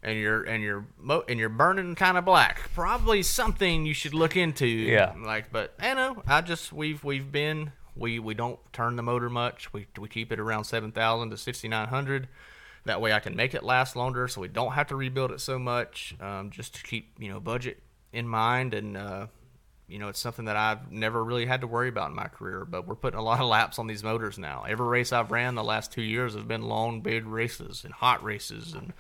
and you're and you're mo- and you're burning kind of black, probably something you should look into. Yeah. Like, but I know I just we've we've been we we don't turn the motor much. We we keep it around seven thousand to sixty nine hundred. That way I can make it last longer, so we don't have to rebuild it so much. Um, just to keep you know budget in mind and. Uh, you know, it's something that I've never really had to worry about in my career, but we're putting a lot of laps on these motors now. Every race I've ran the last two years have been long, big races and hot races and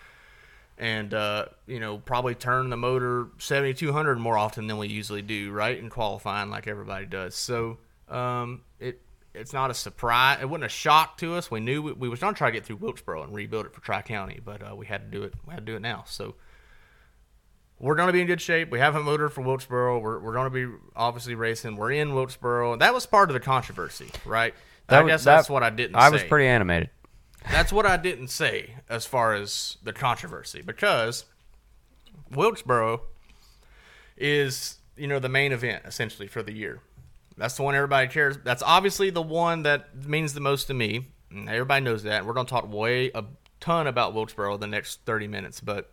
and uh, you know probably turn the motor 7200 more often than we usually do right in qualifying like everybody does so um, it it's not a surprise it wasn't a shock to us we knew we, we was going to try to get through wilkesboro and rebuild it for tri-county but uh, we had to do it we had to do it now so we're going to be in good shape. We have a motor for Wilkesboro. We're, we're going to be obviously racing. We're in Wilkesboro. That was part of the controversy, right? I was- guess that's what I didn't I say was pretty animated. that's what I didn't say as far as the controversy because Wilkesboro is you know the main event essentially for the year. That's the one everybody cares. That's obviously the one that means the most to me. Everybody knows that. We're going to talk way a ton about Wilkesboro the next 30 minutes, but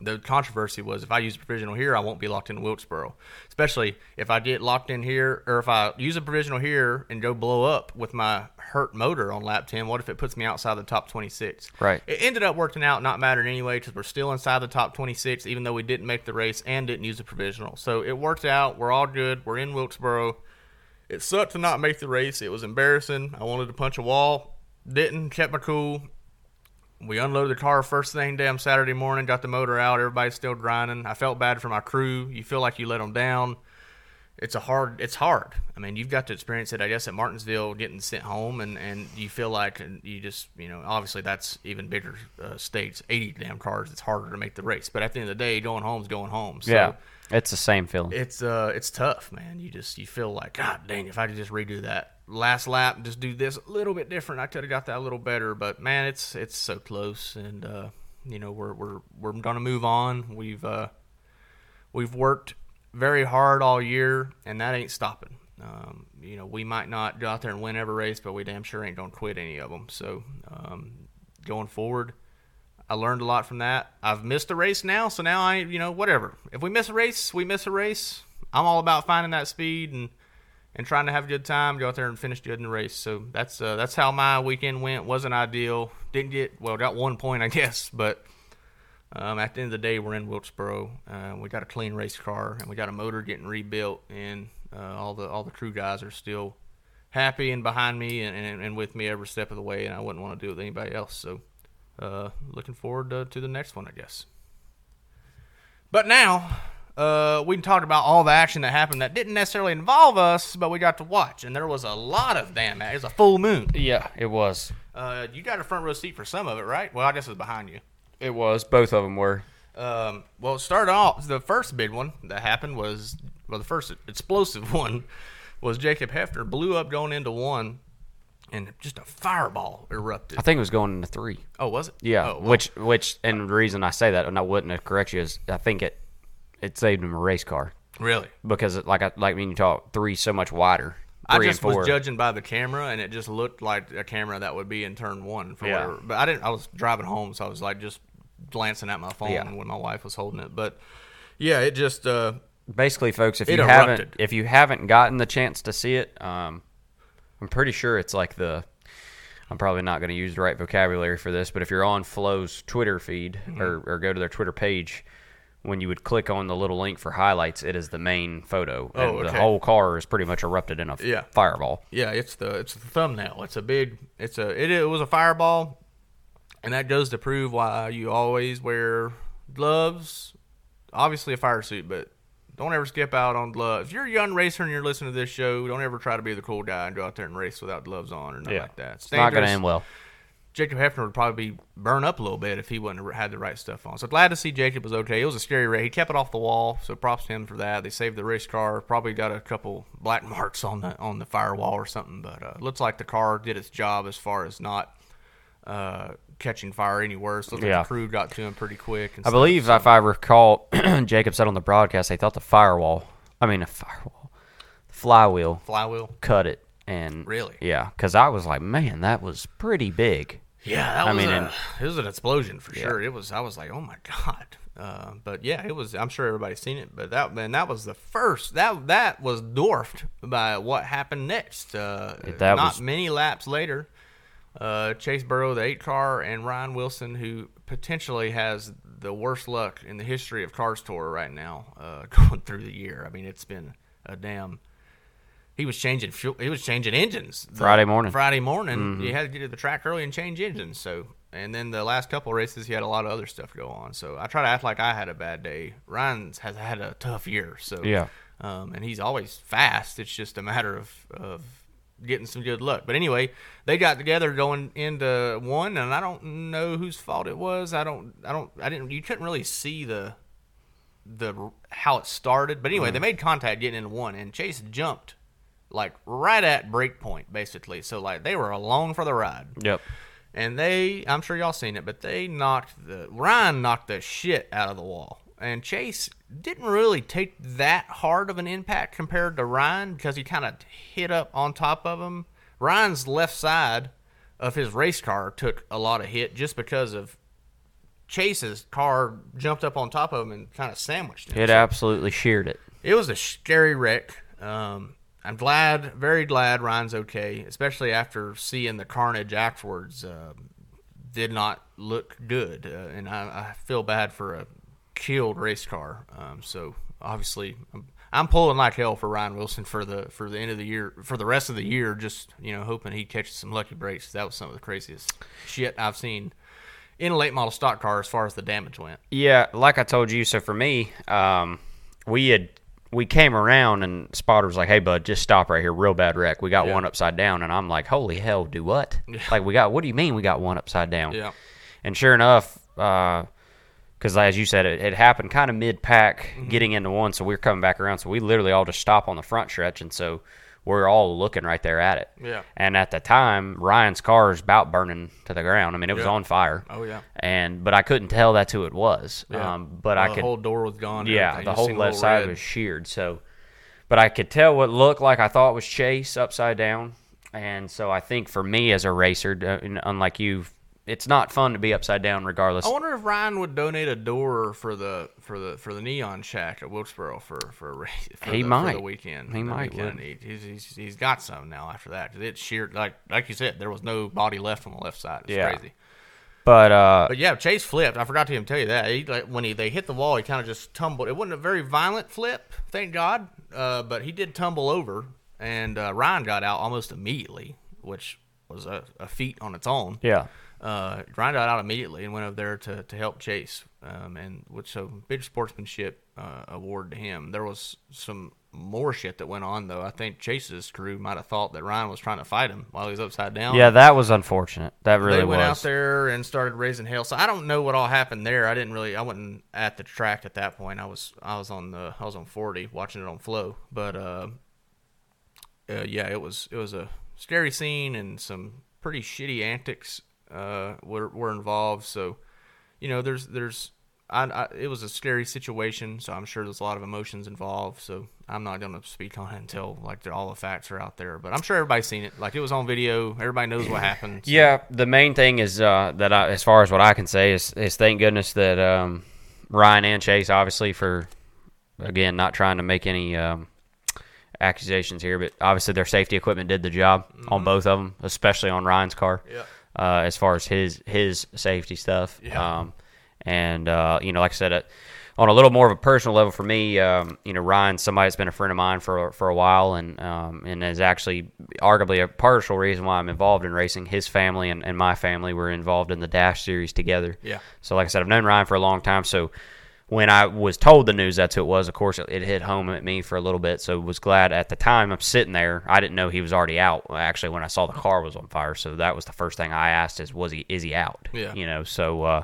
the controversy was if I use a provisional here, I won't be locked in Wilkesboro. Especially if I get locked in here, or if I use a provisional here and go blow up with my hurt motor on lap 10, what if it puts me outside the top 26? Right. It ended up working out, not mattering anyway, because we're still inside the top 26, even though we didn't make the race and didn't use a provisional. So it worked out. We're all good. We're in Wilkesboro. It sucked to not make the race. It was embarrassing. I wanted to punch a wall. Didn't. Kept my cool. We unloaded the car first thing damn Saturday morning, got the motor out. Everybody's still grinding. I felt bad for my crew. You feel like you let them down. It's a hard. It's hard. I mean, you've got to experience it. I guess at Martinsville, getting sent home, and and you feel like you just you know obviously that's even bigger uh, states, eighty damn cars. It's harder to make the race. But at the end of the day, going home's going home. So yeah, it's the same feeling. it's uh it's tough, man. You just you feel like God dang, if I could just redo that last lap, just do this a little bit different, I could have got that a little better. But man, it's it's so close, and uh, you know we're we're we're gonna move on. We've uh, we've worked very hard all year, and that ain't stopping. Um, you know, we might not go out there and win every race, but we damn sure ain't gonna quit any of them. So um, going forward. I learned a lot from that. I've missed a race now, so now I, you know, whatever. If we miss a race, we miss a race. I'm all about finding that speed and and trying to have a good time, go out there and finish good in the race. So that's uh, that's how my weekend went. wasn't ideal. Didn't get well, got one point, I guess, but um, at the end of the day, we're in Wilkesboro. Uh, we got a clean race car and we got a motor getting rebuilt, and uh, all the all the crew guys are still happy and behind me and, and, and with me every step of the way. And I wouldn't want to do it with anybody else. So uh, looking forward to, to the next one, I guess. But now, uh, we can talk about all the action that happened that didn't necessarily involve us, but we got to watch, and there was a lot of damn. It was a full moon. yeah, it was. Uh, you got a front row seat for some of it, right? Well, I guess it was behind you. It was. Both of them were. Um, well, it started off. The first big one that happened was well, the first explosive one was Jacob Heafner blew up going into one, and just a fireball erupted. I think it was going into three. Oh, was it? Yeah, Oh, well, which which and the reason I say that and I wouldn't correct you is I think it it saved him a race car really. because it, like I like when you talk three so much wider. I just and was judging by the camera, and it just looked like a camera that would be in turn one for Yeah. whatever. But I didn't. I was driving home, so I was like just glancing at my phone Yeah. when my wife was holding it. But yeah, it just uh, Basically, folks, if you haven't if you haven't gotten the chance to see it, um, I'm pretty sure it's like the. I'm probably not going to use the right vocabulary for this, but if you're on Flo's Twitter feed Mm-hmm. or, or go to their Twitter page, when you would click on the little link for highlights, it is the main photo, Oh, and the whole car is pretty much erupted in a Yeah. fireball. yeah, it's the it's the thumbnail. It's a big. It's a it, it was a fireball, and that goes to prove why you always wear gloves. Obviously, a fire suit, but don't ever skip out on gloves. If you're a young racer and you're listening to this show, don't ever try to be the cool guy and go out there and race without gloves on or nothing like that. It's not going to end well. Jacob Heafner would probably burn up a little bit if he wouldn't have had the right stuff on. So glad to see Jacob was okay. It was a scary race. He kept it off the wall, so props to him for that. They saved the race car. Probably got a couple black marks on the on the firewall or something, but uh, looks like the car did its job as far as not uh, catching fire any worse. Looks like the crew got to him pretty quick. And I stuff. believe, if I recall, Jacob said on the broadcast they thought the firewall, I mean, a firewall, flywheel flywheel. cut it. And Really? Yeah, because I was like, man, that was pretty big. Yeah, that I was mean, a, and- it was an explosion for Yeah. sure. It was. I was like, oh my god. Uh, but yeah, it was. I'm sure everybody's seen it. But that man, that was the first. That that was dwarfed by what happened next. Uh, That not was- many laps later, uh, Chase Burrow, the eight car, and Ryan Wilson, who potentially has the worst luck in the history of Cars Tour right now, uh, going through the year. I mean, it's been a damn. He was changing fuel. He was changing engines Friday morning. Friday morning, Mm-hmm. you had to get to the track early and change engines. So, and then the last couple races, he had a lot of other stuff go on. So I try to act like I had a bad day. Ryan's has had a tough year. So Yeah. um, and he's always fast. It's just a matter of of getting some good luck. But anyway, they got together going into one, and I don't know whose fault it was. I don't. I don't. I didn't. You couldn't really see the the how it started. But anyway, they made contact getting into one, and Chase jumped like right at brake point, basically. So like they were alone for the ride. Yep. And they, I'm sure y'all seen it, but they knocked the Ryan knocked the shit out of the wall. And Chase didn't really take that hard of an impact compared to Ryan because he kind of hit up on top of him. Ryan's left side of his race car took a lot of hit just because of Chase's car jumped up on top of him and kind of sandwiched him. It absolutely sheared it. It was a scary wreck. Um, I'm glad, very glad Ryan's okay, especially after seeing the carnage afterwards. Uh, did not look good, uh, and I, I feel bad for a killed race car. Um, so obviously, I'm, I'm pulling like hell for Ryan Wilson for the for the end of the year, for the rest of the year. Just you know, hoping he catches some lucky breaks. That was some of the craziest shit I've seen in a late model stock car as far as the damage went. Yeah, like I told you. So for me, um, we had we came around and Spotter was like, "Hey, bud, just stop right here. Real bad wreck. We got Yeah. one upside down." And I'm like, "Holy hell, do what? Like we got? What do you mean we got one upside down?" Yeah. And sure enough, because as you said, it, it happened kind of mid pack, Mm-hmm. getting into one. So we were coming back around. So we literally all just stop on the front stretch, and so we're all looking right there at it. Yeah. And at the time, Ryan's car is about burning to the ground. I mean, it was Yeah. on fire. Oh yeah. And but I couldn't tell that's who it was. Yeah. Um, but Well, I the could. The whole door was gone. yeah, the whole left side red. was sheared. So, but I could tell what looked like I thought was Chase upside down. And so I think for me as a racer, uh, unlike you, it's not fun to be upside down regardless. I wonder if Ryan would donate a door for the for the for the neon shack at Wilkesboro for for a race. For He the, might. for the weekend. He might neat. He's, he's he's got some now after that it's sheer like like you said there was no body left on the left side. It's Yeah. crazy. But uh, But yeah, Chase flipped. I forgot to even tell you that. He, like, when he they hit the wall, he kind of just tumbled. It wasn't a very violent flip, thank God. Uh, but he did tumble over, and uh, Ryan got out almost immediately, which was a, a feat on its own yeah, uh, Ryan got out immediately and went over there to, to help Chase, um, and which so big sportsmanship uh, award to him. There was some more shit that went on though. I think Chase's crew might have thought that Ryan was trying to fight him while he was upside down. yeah, that was unfortunate. That really they went was. out there and started raising hell. So I don't know what all happened there. I didn't really. I wasn't at the track at that point. I was. I was on the. I was on forty watching it on Flo. But uh, uh, yeah, it was. It was a scary scene and some pretty shitty antics uh, were were involved. So you know, there's there's. I, I, it was a scary situation, so I'm sure there's a lot of emotions involved. So I'm not going to speak on it until like all the facts are out there. But I'm sure everybody's seen it. Like it was on video. Everybody knows what happened. So- Yeah, the main thing is uh, that I, as far as what I can say is, is thank goodness that um, Ryan and Chase, obviously, for again not trying to make any um, accusations here, but obviously their safety equipment did the job on both of them, especially on Ryan's car. Yeah. Uh, as far as his his safety stuff, Yeah. um, and uh, you know, like I said, uh, on a little more of a personal level for me, um, you know, Ryan's somebody that's been a friend of mine for for a while, and um, and is actually arguably a partial reason why I'm involved in racing. His family and, and my family were involved in the Dash series together. Yeah. So, like I said, I've known Ryan for a long time. So, when I was told the news that's who it was, of course, it, it hit home at me for a little bit. So, was glad at the time I'm sitting there. I didn't know he was already out. Actually, when I saw the car was on fire, so that was the first thing I asked: is was he is he out? Yeah. You know. So. uh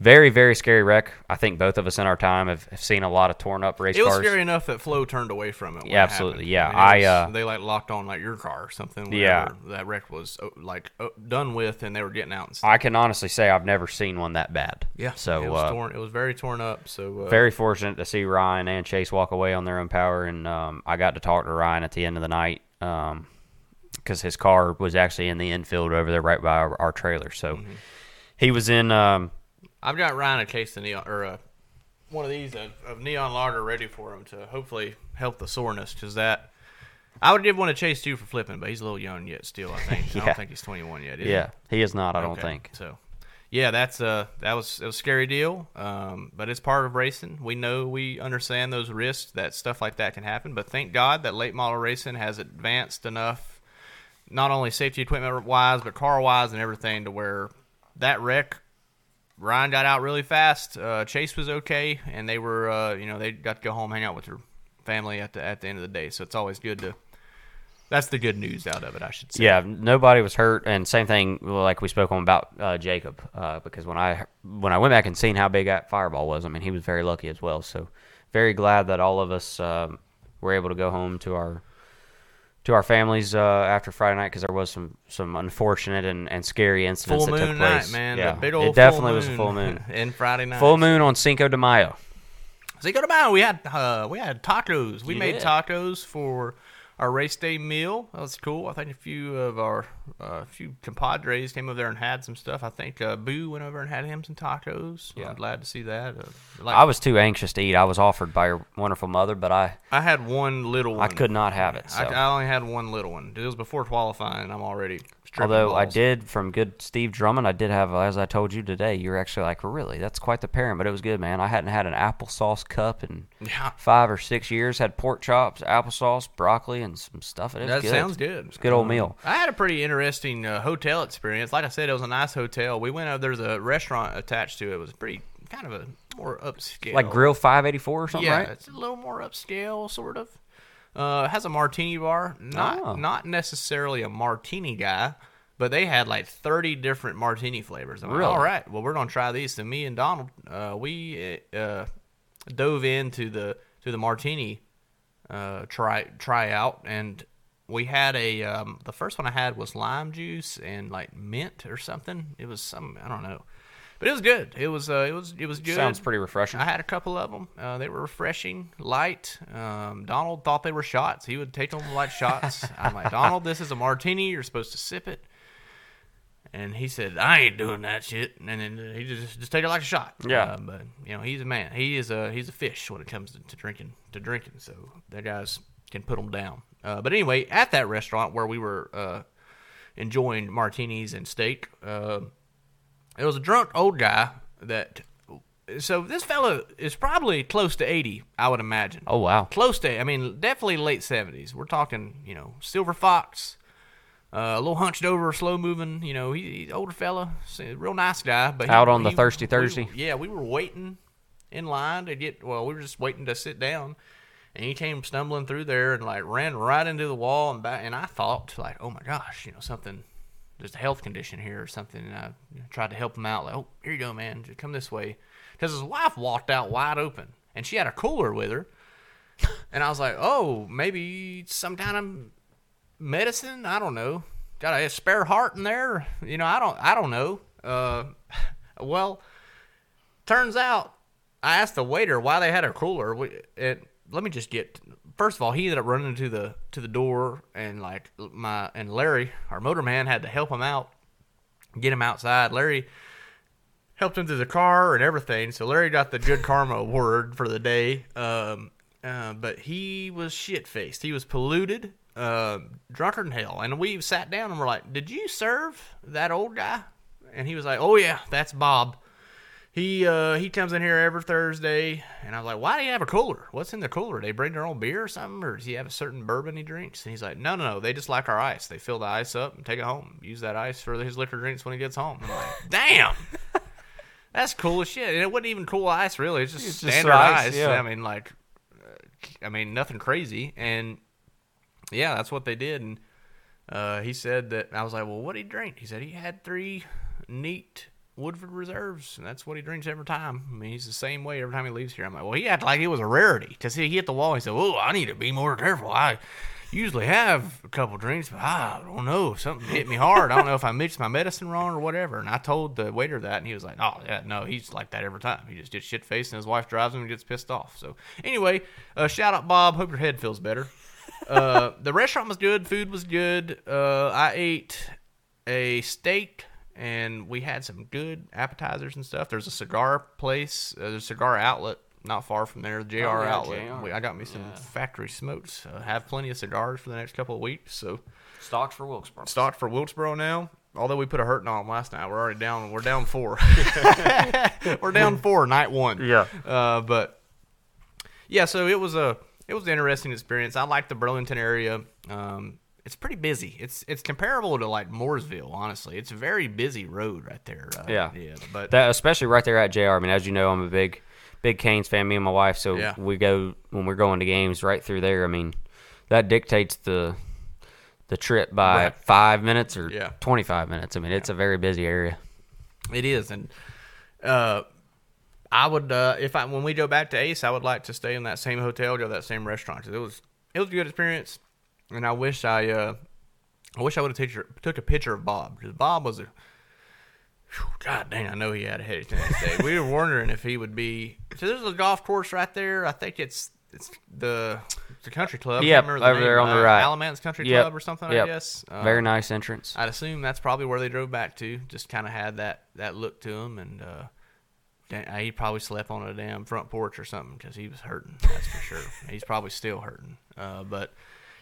very, very scary wreck. I think both of us in our time have, have seen a lot of torn up race It was cars. scary enough that Flo turned away from it. Yeah, absolutely. happened. Yeah, I, mean, I, was- uh, they like locked on like your car or something. Yeah. that wreck was uh, like uh, done with, and they were getting out. I can honestly say I've never seen one that bad. Yeah. So it was uh, torn. It was very torn up. So uh, very fortunate to see Ryan and Chase walk away on their own power, and um, I got to talk to Ryan at the end of the night. Um, because his car was actually in the infield over there, right by our, our trailer. So Mm-hmm. he was in. Um, I've got Ryan a case of neon or uh, one of these of, of neon lager ready for him to hopefully help the soreness because that. I would give one to Chase too for flipping, but he's a little young yet. Still, I think. I don't think he's 21 yet. is he? yeah, he is not. I don't think. so. Yeah, that's uh that was it was a scary deal. Um, but it's part of racing. We know we understand those risks that stuff like that can happen. But thank God that late model racing has advanced enough, not only safety equipment wise, but car wise and everything, to where that wreck. Ryan got out really fast. Uh, Chase was okay, and they were, uh, you know, they got to go home, hang out with their family at the at the end of the day. So it's always good to. That's the good news out of it, I should say. Yeah, nobody was hurt, and same thing like we spoke on about uh, Jacob, uh, because when I when I went back and seen how big that fireball was, I mean he was very lucky as well. So very glad that all of us um, were able to go home to our to our families uh, after Friday night because there was some some unfortunate and, and scary incidents Full that took place. night, man. Yeah, the big old it definitely was a full moon. and Friday night. full moon on Cinco de Mayo. Cinco de Mayo. We had uh, we had tacos. We You made did. tacos for our race day meal. That was cool. I think a few of our uh, few compadres came over there and had some stuff. I think uh, Boo went over and had him some tacos. Yeah. I'm glad to see that. Uh, like, I was too anxious to eat. I was offered by your wonderful mother, but I I had one little one. I could not have it. So. I, I only had one little one. It was before qualifying, I'm already. Although I did from good Steve Drummond, I did have, as I told you today, you were actually like, really, that's quite the pairing, but it was good, man. I hadn't had an applesauce cup in Yeah, five or six years. Had pork chops, applesauce, broccoli, and some stuff. It that good. sounds good. It's a good old Um, meal. I had a pretty interesting uh, hotel experience. Like I said, it was a nice hotel. We went over. There's a restaurant attached to it. It was pretty kind of a more upscale, Like Grill 584 or something, yeah, right? it's a little more upscale, sort of. Uh, has a martini bar. Not Oh. not necessarily a martini guy, but they had like thirty different martini flavors. I'm like, Really? all right, well, we're gonna try these. So me and Donald, uh, we uh, dove into the to the martini uh, try try out, and we had a um, the first one I had was lime juice and like mint or something. It was some I don't know, but it was good. It was uh, it was it was good. Sounds pretty refreshing. I had a couple of them. Uh, they were refreshing, light. Um, Donald thought they were shots. He would take them like shots. I'm like, Donald, this is a martini. You're supposed to sip it. And he said, I ain't doing that shit. And then he just just take it like a shot. Yeah. Uh, but you know, he's a man. He is a he's a fish when it comes to, to drinking to drinking. So that guys can put them down. Uh, but anyway, at that restaurant where we were uh, enjoying martinis and steak, uh, there was a drunk old guy that. So this fellow is probably close to eighty, I would imagine. oh, wow. Close to, I mean, definitely late seventies. We're talking, you know, silver fox, uh, a little hunched over, slow moving. You know, he, he's older fella, real nice guy. But he- Out on the he- Thirsty we- Thursday? yeah, we were waiting in line to get. Well, we were just waiting to sit down, and he came stumbling through there and like ran right into the wall and back. And I thought like, oh my gosh, you know, something. There's a health condition here or something. And I tried to help him out. Like, oh, here you go, man. Just come this way. Because his wife walked out wide open, and she had a cooler with her. And I was like, oh, maybe some kind of medicine. I don't know. Got a spare heart in there. You know, I don't. I don't know. Uh, well, turns out I asked the waiter why they had a cooler. We, it, let me just get. First of all, he ended up running to the to the door, and like my and Larry, our motorman, had to help him out, get him outside. Larry helped him to the car and everything. So Larry got the good karma award for the day. Um, uh, but he was shit faced. He was polluted, uh, drunker than hell. And we sat down and we're like, "Did you serve that old guy?" And he was like, "Oh yeah, that's Bob." He uh, he comes in here every Thursday, and I was like, "Why do you have a cooler? What's in the cooler? They bring their own beer or something, or does he have a certain bourbon he drinks?" And he's like, "No, no, no. They just like our ice. They fill the ice up and take it home. Use that ice for his liquor drinks when he gets home." I'm like, "Damn." That's cool as shit. And it wasn't even cool ice, really. It's just It's just standard ice, ice. yeah. I mean, like, uh, I mean, nothing crazy. And yeah, that's what they did. And uh, he said that I was like, "Well, what did he drink?" He said he had three neat Woodford reserves, and that's what he drinks every time. I mean, he's the same way every time he leaves here. I'm like, "Well, he acted like it was a rarity." Because he hit the wall. He said, "Oh, I need to be more careful. I." Usually have a couple drinks, but I don't know. Something hit me hard. I don't know if I mixed my medicine wrong or whatever. And I told the waiter that, and he was like, "Oh, yeah, no, he's like that every time. He just gets shit faced, and his wife drives him and gets pissed off." So anyway, uh, shout out Bob. Hope your head feels better. Uh, the restaurant was good. Food was good. Uh, I ate a steak and we had some good appetizers and stuff. There's a cigar place. Uh, there's a cigar outlet not far from there. The JR Oh, yeah, outlet. JR. We, I got me some factory smokes. Uh, have plenty of cigars for the next couple of weeks. So Stocks for Wilkesboro. stocked for Wilkesboro now. Although we put a hurting on them last night, we're already down. We're down four. we're down four night one. Yeah. Uh, but yeah, so it was a it was an interesting experience. I like the Burlington area. Um, it's pretty busy. It's it's comparable to like Mooresville, honestly. It's a very busy road right there. Uh, Yeah. yeah. But That especially right there at JR. I mean, as you know, I'm a big, big Canes fan. Me and my wife, so Yeah. we go when we're going to games right through there. I mean, that dictates the the trip by Right. five minutes or Yeah. 25 minutes. I mean, it's a very busy area. It is, and uh, I would uh, if I when we go back to Ace, I would like to stay in that same hotel, go to that same restaurant. it was it was a good experience, and I wish I uh, I wish I would have took, took a picture of Bob because Bob was a Whew, God dang, I know he had a headache the next day. we were wondering if he would be. So there's a golf course right there. I think it's it's the the country club. Yeah, Yep, can't the over there on the Uh, right. Alamance Country Yep. Club or something. Yep. I guess. Uh, very nice entrance. I'd assume that's probably where they drove back to. Just kind of had that that look to him, and uh, he probably slept on a damn front porch or something because he was hurting. That's for sure. He's probably still hurting. Uh, but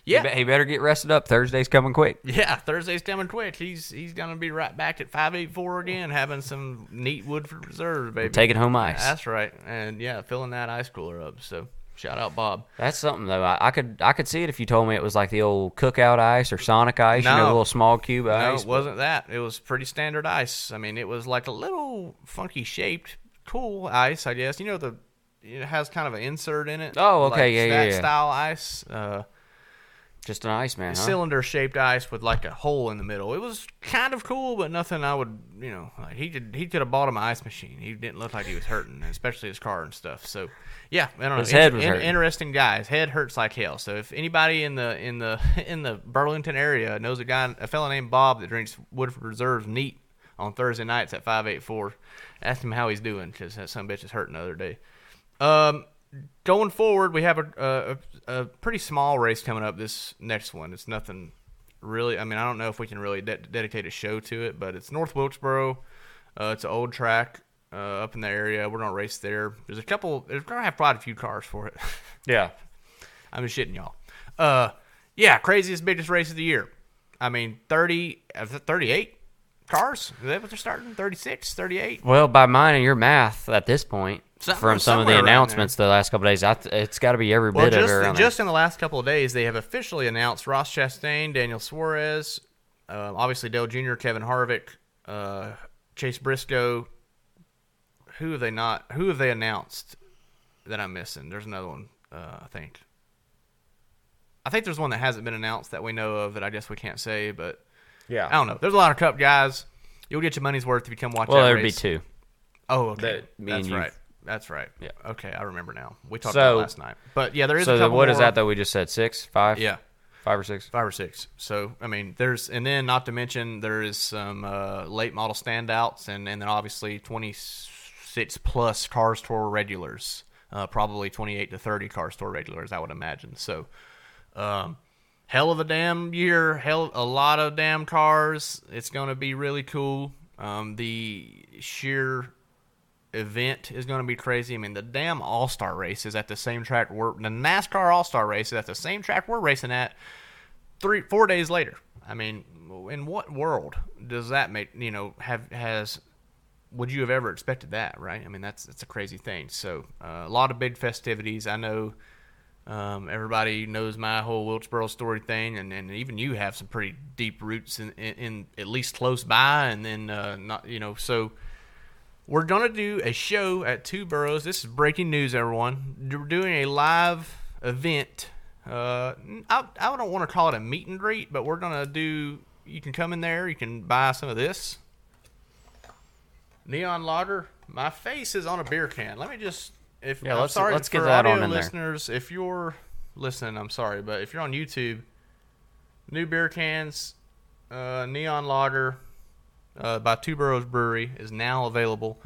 He yeah, be- he better get rested up. Thursday's coming quick. yeah. Thursday's coming quick. He's he's gonna be right back at five eight four again, having some neat Woodford reserves, baby. Taking home ice. That's right, and yeah, filling that ice cooler up. So shout out Bob. That's something though. I, I could I could see it if you told me it was like the old cookout ice or Sonic ice. You know, No. little small cube No, ice. No, it wasn't that. It was pretty standard ice. I mean, it was like a little funky shaped, cool ice, I guess. You know the it has kind of an insert in it. Oh, okay, like yeah, yeah, yeah. style ice. Uh, Just an ice man, huh? cylinder shaped ice with like a hole in the middle. It was kind of cool, but nothing I would, you know, like he could he could have bought him an ice machine. He didn't look like he was hurting, especially his car and stuff. So, yeah, I don't His know. head was In- hurting. interesting guy. His head hurts like hell. So if anybody in the in the in the Burlington area knows a guy, a fellow named Bob that drinks Woodford Reserves neat on Thursday nights at five eight four, ask him how he's doing because that some bitch is hurting the other day. Um, going forward, we have a, a a pretty small race coming up. This next one, it's nothing really. I mean, I don't know if we can really de- dedicate a show to it, but it's North Wilkesboro. Uh, it's an old track uh, up in the area. We're gonna race there. There's a couple. There's gonna have quite a few cars for it. Yeah. I'm just shitting y'all. Uh, yeah, craziest biggest race of the year. I mean, 30, uh, 38 cars. Is that what they're starting? 36, 38? Well, by mine and your math at this point, Some- from some of the somewhere around announcements the last couple days, I th- it's got to be every Well, bit of it just, around in the last couple of days, they have officially announced Ross Chastain, Daniel Suarez, uh, obviously Dale Jr., Kevin Harvick, uh, Chase Briscoe. Who have they not? Who have they announced that I'm missing? There's another one, uh, I think. I think there's one that hasn't been announced that we know of that I guess we can't say, but there. Yeah. I don't know. There's a lot of Cup guys. You'll get your money's worth if you come watch Well, that there'd be race. two. Oh, okay. that me and That's you- right. That's right. Yeah. Okay, I remember now. We talked So- about it last night. But yeah, there is a So the, couple what is more. that though? We just said six, five, Yeah. five or six. Five or six. So I mean, there's and then not to mention there is some uh, late model standouts and and then obviously 26 plus CARS Tour regulars, uh, probably 28 to 30 CARS Tour regulars, I would imagine. So, um, hell of a damn year, hell a lot of damn cars. It's going to be really cool. Um, the sheer event is going to be crazy. I mean, the damn All Star race is at the same track we're the NASCAR All Star race is at the same track we're racing at three four days later. I mean, in what world does that make you know have has would you have ever expected that? Right? I mean, that's that's a crazy thing. So uh, a lot of big festivities. I know. Um, everybody knows my whole Wilkesboro story thing, and, and even you have some pretty deep roots in, in, in at least close by, and then uh, not you know so we're gonna do a show at Two Boroughs. This is breaking news, everyone. We're doing a live event. Uh, I, I don't want to call it a meet and greet, but we're gonna do. You can come in there. You can buy some of this neon lager. My face is on a beer can. Let me just. If Yeah, I'm let's- sorry let's for get that on in there. listeners. If you're listening, I'm sorry, but if you're on YouTube, new beer cans, uh, neon lager uh, by Two Boroughs Brewery is now available.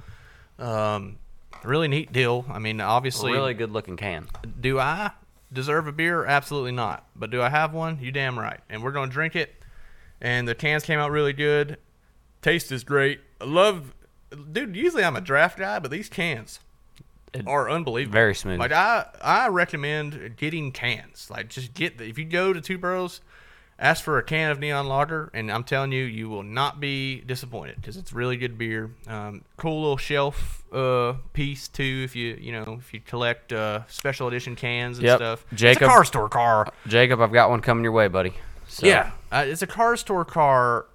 Um, really neat deal. I mean, obviously, really good looking can. do I? deserve a beer? Absolutely not. But do I have one? You damn right. And we're gonna drink it. And the cans came out really good. Taste is great. I love, dude. Usually I'm a draft guy, but these cans are unbelievable. very smooth. Like I, I recommend getting cans. Like just get the, if you go to Two Burrows, ask for a can of Neon Lager, and I'm telling you, you will not be disappointed because it's really good beer. Um, cool little shelf uh, piece too. If you you know if you collect uh, special edition cans and Yep. stuff, it's Jacob- a CARS Tour car. Jacob, I've got one coming your way, buddy. So, Yeah, uh, it's a CARS Tour car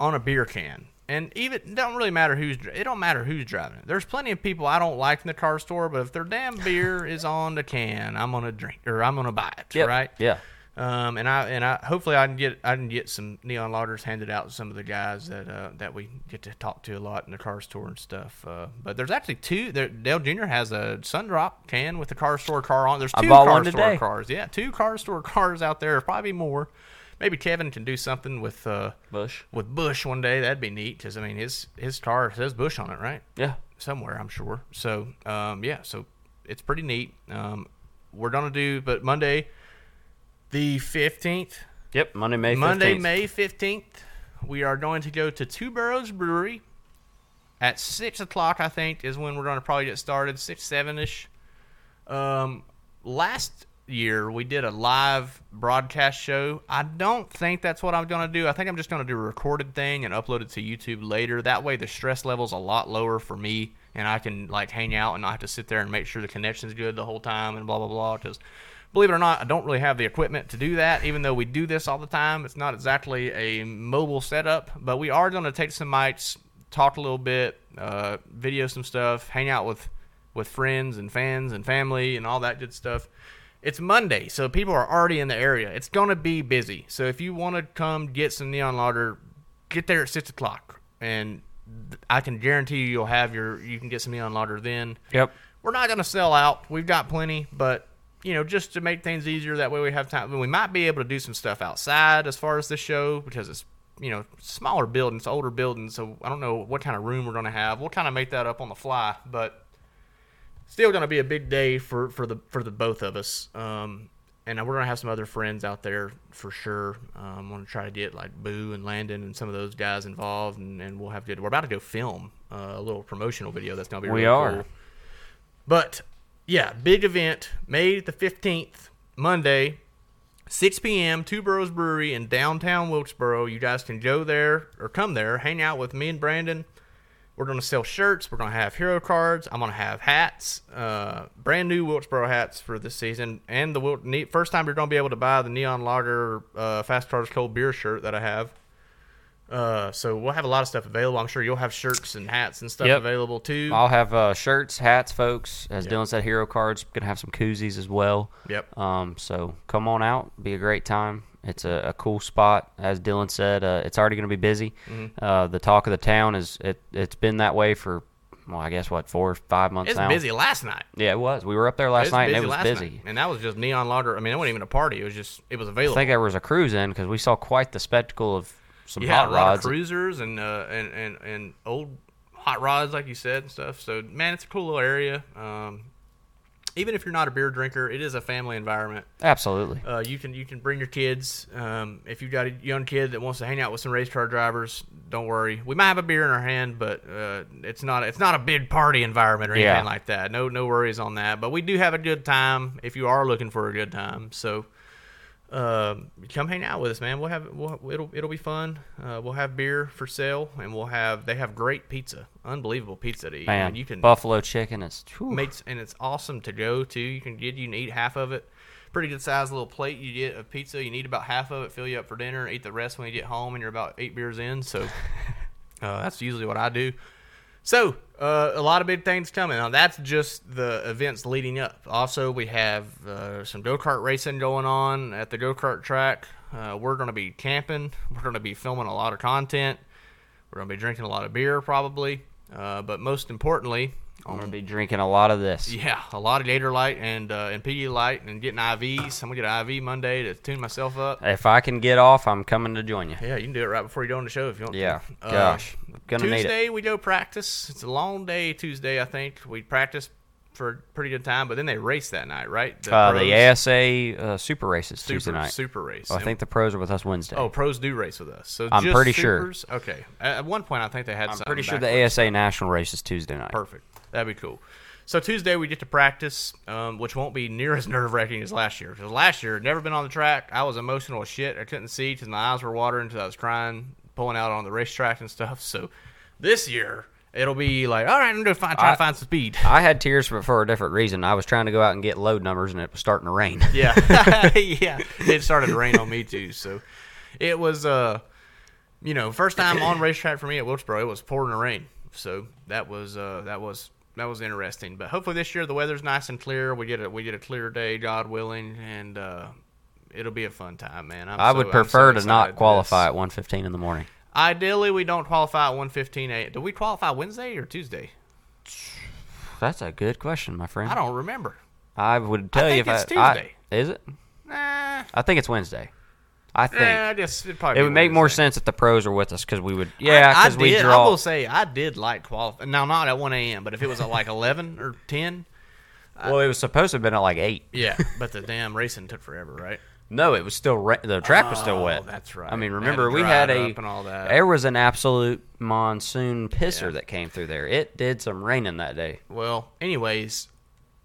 on a beer can, and even it don't really matter who's it don't matter who's driving it. There's plenty of people I don't like in the CARS Tour, but if their damn beer is on the can, I'm gonna drink or I'm gonna buy it. Yep. Right? Yeah. Um, and I and I hopefully I can get I can get some neon lagers handed out to some of the guys that uh, that we get to talk to a lot in the CARS Tour and stuff. Uh, but there's actually two. There, Dale Jr. has a Sundrop can with the CARS Tour car on. There's two CARS Tour today. cars. Yeah, two CARS Tour cars out there. Probably more. Maybe Kevin can do something with uh, Busch. with Busch one day. That'd be neat because I mean his his car says Busch on it, right? Yeah. somewhere, I'm sure. So, um, yeah, so it's pretty neat. Um, we're gonna do, but Monday, the fifteenth, Yep. Monday, May 15th. Monday, May fifteenth, we are going to go to Two Barrels Brewery at six o'clock. I think is when we're going to probably get started, six seven ish. Um, last year we did a live broadcast show. I don't think that's what I'm going to do. I think I'm just going to do a recorded thing and upload it to YouTube later. That way the stress level's a lot lower for me and I can like hang out and not have to sit there and make sure the connection's good the whole time and blah blah blah cuz believe it or not, I don't really have the equipment to do that even though we do this all the time. It's not exactly a mobile setup, but we are going to take some mics, talk a little bit, uh, video some stuff, hang out with with friends and fans and family and all that good stuff. It's Monday, so people are already in the area. It's gonna be busy. So if you want to come get some neon lager, get there at six o'clock, and I can guarantee you you'll have your you can get some neon lager then. Yep. We're not gonna sell out. We've got plenty, but you know, just to make things easier, that way we have time. We might be able to do some stuff outside as far as this show because it's you know smaller buildings, older buildings. So I don't know what kind of room we're gonna have. We'll kind of make that up on the fly, but still going to be a big day for, for the for the both of us. Um, and we're going to have some other friends out there for sure. Um, I'm going to try to get like Boo and Landon and some of those guys involved, and, and we'll have good. We're about to go film uh, a little promotional video. That's going to be We really are. cool. But yeah, big event, May the 15th, Monday, 6 p.m. Two Burrows Brewery in downtown Wilkesboro. You guys can go there or come there, hang out with me and Brandon. We're going to sell shirts. We're going to have hero cards. I'm going to have hats, uh, brand new Wilkesboro hats for this season. And the Wil- ne- first time you're going to be able to buy the Neon Lager uh, Fast Cars Cold Beer shirt that I have. Uh, so we'll have a lot of stuff available. I'm sure you'll have shirts and hats and stuff Yep. available too. I'll have uh, shirts, hats, folks. As Yep. Dylon said, hero cards. Gonna have some koozies as well. Yep. Um, so come on out. Be a great time. It's a, a cool spot. As Dylon said, uh, it's already going to be busy. Mm-hmm. Uh, the talk of the town is it. It's been that way for, well, I guess what four, or five months It's now. busy last night. Yeah, it was. We were up there last night and it was busy. night. and that was just neon lager. I mean, it wasn't even a party. It was just it was available. I think there was a cruise in because we saw quite the spectacle of some yeah, hot rods. cruisers and uh, and and and old hot rods, like you said, and stuff. So man, it's a cool little area. Um, even if you're not a beer drinker, it is a family environment. Absolutely. Uh, you can you can bring your kids. Um, if you've got a young kid that wants to hang out with some race car drivers, don't worry. We might have a beer in our hand, but uh, it's not it's not a big party environment or anything Yeah. like that. No no worries on that. But we do have a good time if you are looking for a good time. So. Um, come hang out with us, man. We'll have we'll, it'll it'll be fun. Uh, we'll have beer for sale, and we'll have they have great pizza, unbelievable pizza to eat. Man, and you can buffalo chicken is. makes and it's awesome to go to. You can get you can eat half of it. Pretty good sized little plate you get of pizza. You need about half of it, fill you up for dinner, eat the rest when you get home, and you're about eight beers in. So uh, that's usually what I do. So uh, a lot of big things coming. Now that's just the events leading up. Also, we have uh, some go kart racing going on at the go kart track. Uh, we're going to be camping. We're going to be filming a lot of content. We're going to be drinking a lot of beer probably. Uh, but most importantly, I'm gonna be drinking a lot of this. yeah, a lot of Gatorlyte and uh, and Pedialyte and getting IVs. I'm gonna get an IV Monday to tune myself up. If I can get off, I'm coming to join you. Yeah, you can do it right before you go on the show if you want. Yeah. to. Uh, Gosh, gonna need it. Tuesday we go practice. It's a long day Tuesday. I think we practice for a pretty good time, but then they race that night, right? The, Uh, the ASA uh, super races super, Tuesday night. super race. Well, I think the pros are with us Wednesday. oh, pros do race with us. So I'm pretty sure. Okay. At at one point, I think they had. I'm pretty sure the. ASA national race is Tuesday night. Perfect. That'd be cool. So Tuesday we get to practice, um, which won't be near as nerve wracking as last year. Because last year, I'd never been on the track. I was emotional as shit. I couldn't see because my eyes were watering because I was crying, pulling out on the racetrack and stuff. So this year it'll be like, all right, I'm gonna find, try I- to find some speed. I had tears for, for a different reason. I was trying to go out and get load numbers, and it was starting to rain. yeah, yeah. It started to rain on me too. So it was, uh, you know, first time on racetrack for me at Wilkesboro. It was pouring the rain. So that was uh, that was that was interesting. But hopefully this year the weather's nice and clear. We get a we get a clear day, God willing, and uh, it'll be a fun time, man. I'm I would I'm so prefer to not qualify at 1:15 in the morning. Ideally, we don't qualify at 1:15 a.m. Do we qualify Wednesday or Tuesday? That's a good question, my friend. I don't remember. I would tell you think if it's I, I- Tuesday. is it? Nah, I think it's Wednesday. I think nah, I guess it'd probably it would make more Wednesday. sense if the pros are with us because we would. Yeah, I, I because we did. I will say I did like qualify. Now not at one a.m., but if it was at like eleven or ten, well, it was supposed to have been at like eight. yeah. But the damn racing took forever, right? No, it was still ra- the track was still Oh, wet. that's right. I mean, remember to we had it a up and all that. there was an absolute monsoon pisser Yeah. that came through there. It did some raining that day. Well, anyways,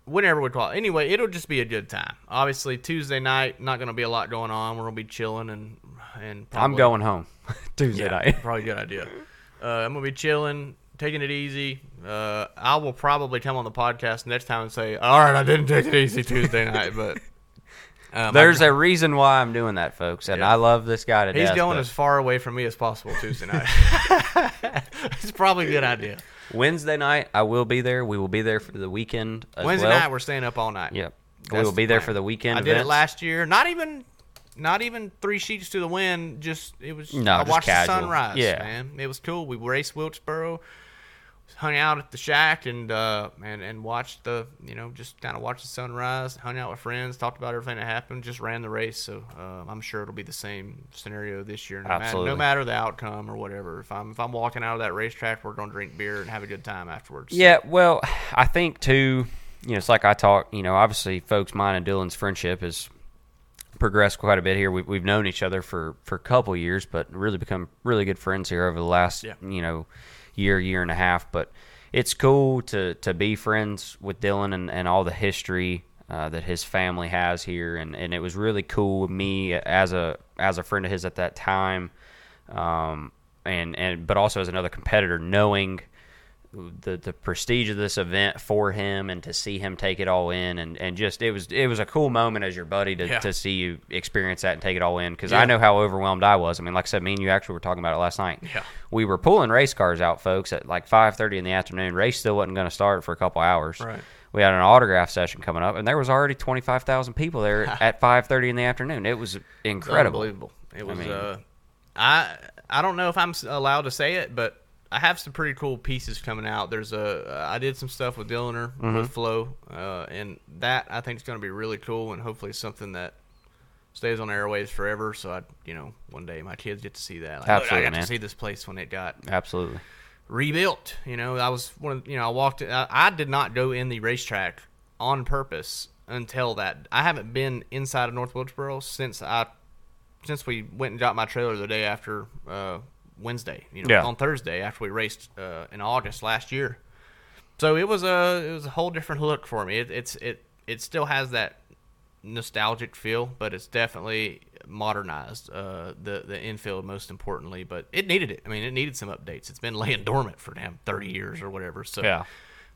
whenever we qualify, anyway, it'll just be a good time. Obviously, Tuesday night, not going to be a lot going on. We're going to be chilling and and probably, I'm going home Tuesday Yeah, night. probably a good idea. Uh, I'm gonna be chilling, taking it easy. Uh, I will probably come on the podcast next time and say, "All right, I didn't take it easy Tuesday night," but um, There's I'm- a reason why I'm doing that, folks, and Yeah. I love this guy to he's death. going but as far away from me as possible Tuesday night. it's probably a good idea. Wednesday night, I will be there. We will be there for the weekend. As Wednesday well. night, we're staying up all night. Yep. we That's will the be there for the weekend. I did it last year. Not even, not even three sheets to the wind. Just it was. No, I just watched casual. the sunrise. Yeah. man, it was cool. We raced Wilkesboro, hung out at the shack, and uh, and and watched the you know just kind of watched the sunrise. Hung out with friends, talked about everything that happened. Just ran the race. So uh, I'm sure it'll be the same scenario this year. No matter, Absolutely. no matter the outcome or whatever. If I'm if I'm walking out of that racetrack, we're gonna drink beer and have a good time afterwards. Yeah, well, I think too. You know, it's like I talk. You know, obviously, folks, mine and Dylon's friendship has progressed quite a bit here. We've we've known each other for for a couple years, but really become really good friends here over the last Yeah. you know year year and a half. But it's cool to to be friends with Dylon and and all the history. Uh, that his family has here, and, and it was really cool with me as a as a friend of his at that time, um, and and but also as another competitor, knowing the the prestige of this event for him and to see him take it all in and, and just it was it was a cool moment as your buddy to, Yeah. to see you experience that and take it all in because Yeah. I know how overwhelmed I was. I mean, like I said, me and you actually were talking about it last night. Yeah. we were pulling race cars out, folks, at like five thirty in the afternoon. Race still wasn't going to start for a couple hours. Right. We had an autograph session coming up, and there was already twenty five thousand people there at five thirty in the afternoon. It was incredible. Unbelievable. It was. mean- uh, I I don't know if I'm allowed to say it, but I have some pretty cool pieces coming out. There's a I did some stuff with Dilliner Mm-hmm. with Flo, uh, and that I think is going to be really cool and hopefully something that stays on airwaves forever. So I, you know, one day my kids get to see that. Like, "Look, Absolutely, I got man. to see this place when it got Absolutely. rebuilt. You know, I was one of you know I walked. I, I did not go in the racetrack on purpose until that. I haven't been inside of North Wilkesboro since I since we went and got my trailer the day after uh, Wednesday. You know, Yeah. on Thursday after we raced uh, in August last year. So it was a it was a whole different look for me. It, it's it it still has that nostalgic feel, but it's definitely modernized. Uh, the the infield most importantly, but it needed it. I mean, it needed some updates. It's been laying dormant for damn thirty years or whatever. So Yeah.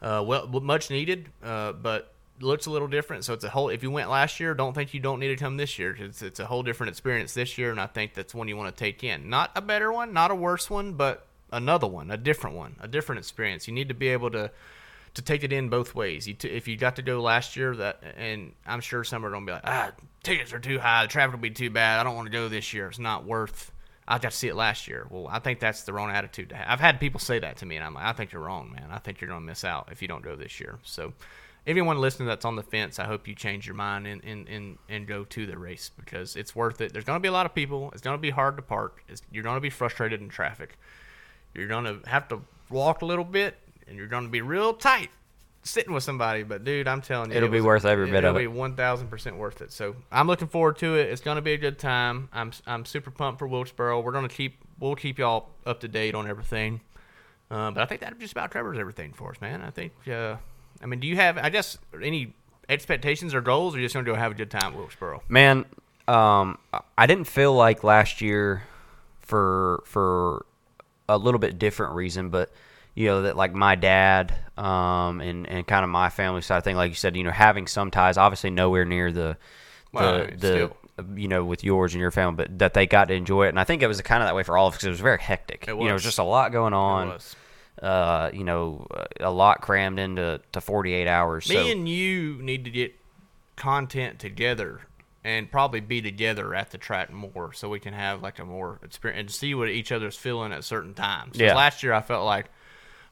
uh, well, much needed, uh, but looks a little different. So it's a whole. If you went last year, don't think you don't need to come this year. It's it's a whole different experience this year, and I think that's one you want to take in. Not a better one, not a worse one, but another one, a different one, a different experience. You need to be able to to take it in both ways. You t- if you got to go last year, that and I'm sure some are gonna be like, ah, tickets are too high, the traffic will be too bad. I don't want to go this year. It's not worth. I got to see it last year. Well, I think that's the wrong attitude to have. I've had people say that to me, and I'm like, I think you're wrong, man. I think you're gonna miss out if you don't go this year. So, everyone listening that's on the fence, I hope you change your mind and and, and, and go to the race because it's worth it. There's gonna be a lot of people. It's gonna be hard to park. It's, you're gonna be frustrated in traffic. You're gonna have to walk a little bit, and you're gonna be real tight. sitting with somebody. But dude, I'm telling you, It'll it be worth every bit it'll of be it. one thousand percent worth it. So I'm looking forward to it. It's gonna be a good time. I'm I'm super pumped for Wilkesboro. We're gonna keep we'll keep y'all up to date on everything. Uh, but I think that just about covers everything for us, man. I think. Uh, I mean, do you have I guess any expectations or goals, or you just gonna go have a good time at Wilkesboro? Man, um, I didn't feel like last year for for a little bit different reason, but you know that like my dad um, and and kind of my family side thing, like you said, you know, having some ties, obviously nowhere near the the Well, the still. you know with yours and your family, but that they got to enjoy it, and I think it was kind of that way for all of us because it was very hectic. It was. You know, it was was. just a lot going on. Uh, you know, a lot crammed into to 48 hours. Me so and you need to get content together and probably be together at the track more so we can have like a more experience and see what each other's feeling at certain times. Yeah. Last year I felt like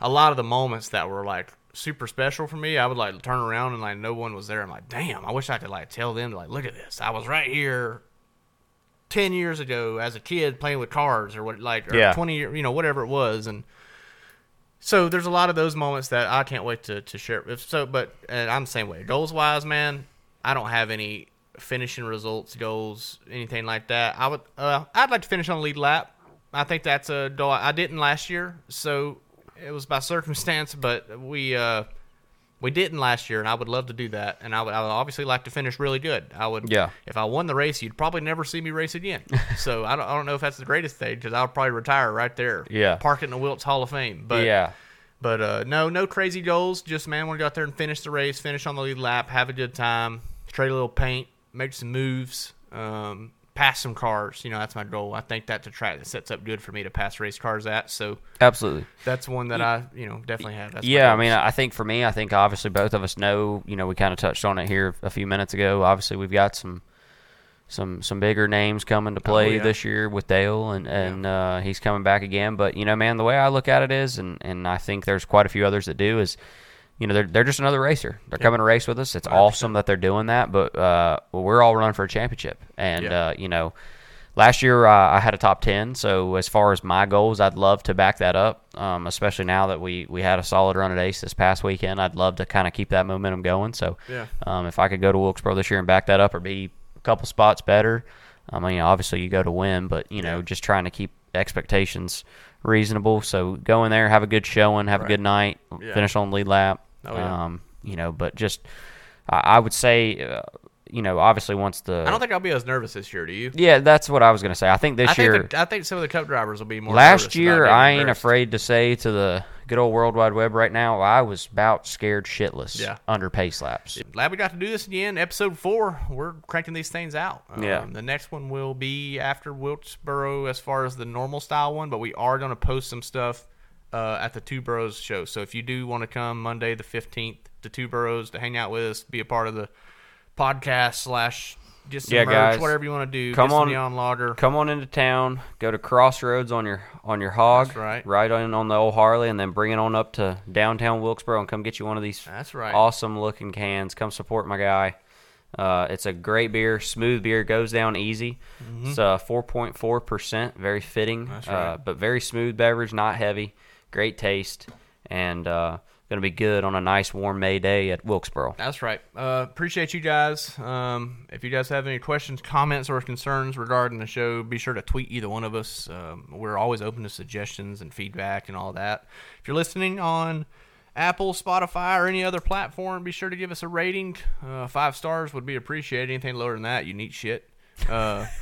a lot of the moments that were like super special for me, I would like turn around and like no one was there. I'm like, damn, I wish I could like tell them like, look at this. I was right here ten years ago as a kid playing with cars or what like or Yeah. twenty year you know, whatever it was and so there's a lot of those moments that I can't wait to, to share. If so, but and I'm the same way. Goals wise, man, I don't have any finishing results goals, anything like that. I would, uh, I'd like to finish on the lead lap. I think that's a goal. I didn't last year, so it was by circumstance. But we, uh, we didn't last year, and I would love to do that. And I would, I would obviously like to finish really good. I would, Yeah. If I won the race, you'd probably never see me race again. so I don't, I don't know if that's the greatest thing because I would probably retire right there. Yeah. park it in the Wilts Hall of Fame. But yeah, but uh, no, no crazy goals. Just man, want to go out there and finish the race, finish on the lead lap, have a good time, trade a little paint, make some moves, um, pass some cars. You know, that's my goal. I think that's a track that sets up good for me to pass race cars at. So absolutely. that's one that I, you know, definitely have. That's yeah, I mean, I think for me, I think obviously both of us know. You know, we kind of touched on it here a few minutes ago. Obviously, we've got some some some bigger names coming to play Oh, yeah. this year with Dale, and and uh, he's coming back again. But you know, man, the way I look at it is, and and I think there's quite a few others that do is. You know, they're, they're just another racer. They're coming to race with us. It's awesome that they're doing that, but uh, well, we're all running for a championship. And, Yeah. uh, you know, last year uh, I had a top 10. So, as far as my goals, I'd love to back that up, um, especially now that we, we had a solid run at Ace this past weekend. I'd love to kind of keep that momentum going. So, Yeah. um, if I could go to Wilkesboro this year and back that up or be a couple spots better, I mean, obviously you go to win, but, you know, just trying to keep expectations reasonable. So, go in there, have a good showing, have a good night, finish on the lead lap. Oh, yeah. um, you know, but just, I, I would say, uh, you know, obviously once the. I don't think I'll be as nervous this year. Do you? Yeah, that's what I was going to say. I think this I think, year. the, I think some of the cup drivers will be more. last year, I ain't embarrassed. afraid to say to the good old World Wide Web right now, I was about scared shitless Yeah. under pace laps. Glad we got to do this again. Episode four. We're cranking these things out. Um, Yeah. The next one will be after Wilkesboro as far as the normal style one, but we are going to post some stuff uh, at the Two Boroughs show. So if you do want to come Monday the 15th to Two Boroughs to hang out with us, be a part of the podcast slash just Yeah, merch, guys. whatever you want to do. Come on- Neon Lager. Come on into town, go to Crossroads on your on your hog, That's right. ride on on the old Harley, and then bring it on up to downtown Wilkesboro and come get you one of these That's right. awesome looking cans. Come support my guy. Uh, it's a great beer, smooth beer, goes down easy. It's uh, 4.4 percent, very fitting, Mm-hmm. Uh, but very smooth beverage, not heavy, great taste, and uh, gonna be good on a nice warm May day at Wilkesboro. That's right. Uh, appreciate you guys. Um, if you guys have any questions, comments, or concerns regarding the show, be sure to tweet either one of us. Um, we're always open to suggestions and feedback and all that. If you're listening on Apple, Spotify, or any other platform, be sure to give us a rating. Uh, five stars would be appreciated. Anything lower than that, you need shit. Uh,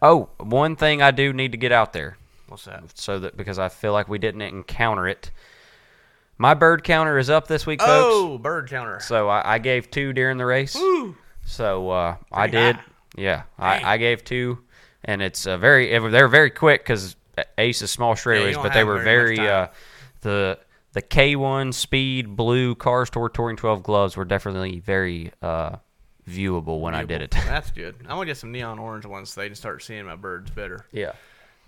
Oh, one thing I do need to get out there. What's that? so that because I feel like we didn't encounter it. My bird counter is up this week, folks. Oh, bird counter. So I, I gave two during the race. Woo. So uh, I did. high. Yeah, I, I gave two, and it's uh, very. They're very quick because Ace is small straightaways, don't but they were very. Uh, the the K1 Speed Blue Cars Tour Touring 12 gloves were definitely very uh, viewable when I did it. That's good. I'm gonna get some neon orange ones so they can start seeing my birds better. yeah.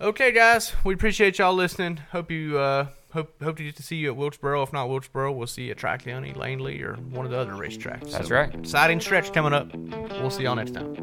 Okay, guys, we appreciate y'all listening. Hope you uh, hope hope to get to see you at Wilkesboro. If not Wilkesboro, we'll see you at Tri County, Langley, or one of the other racetracks. That's So, right. Exciting stretch coming up. We'll see y'all next time.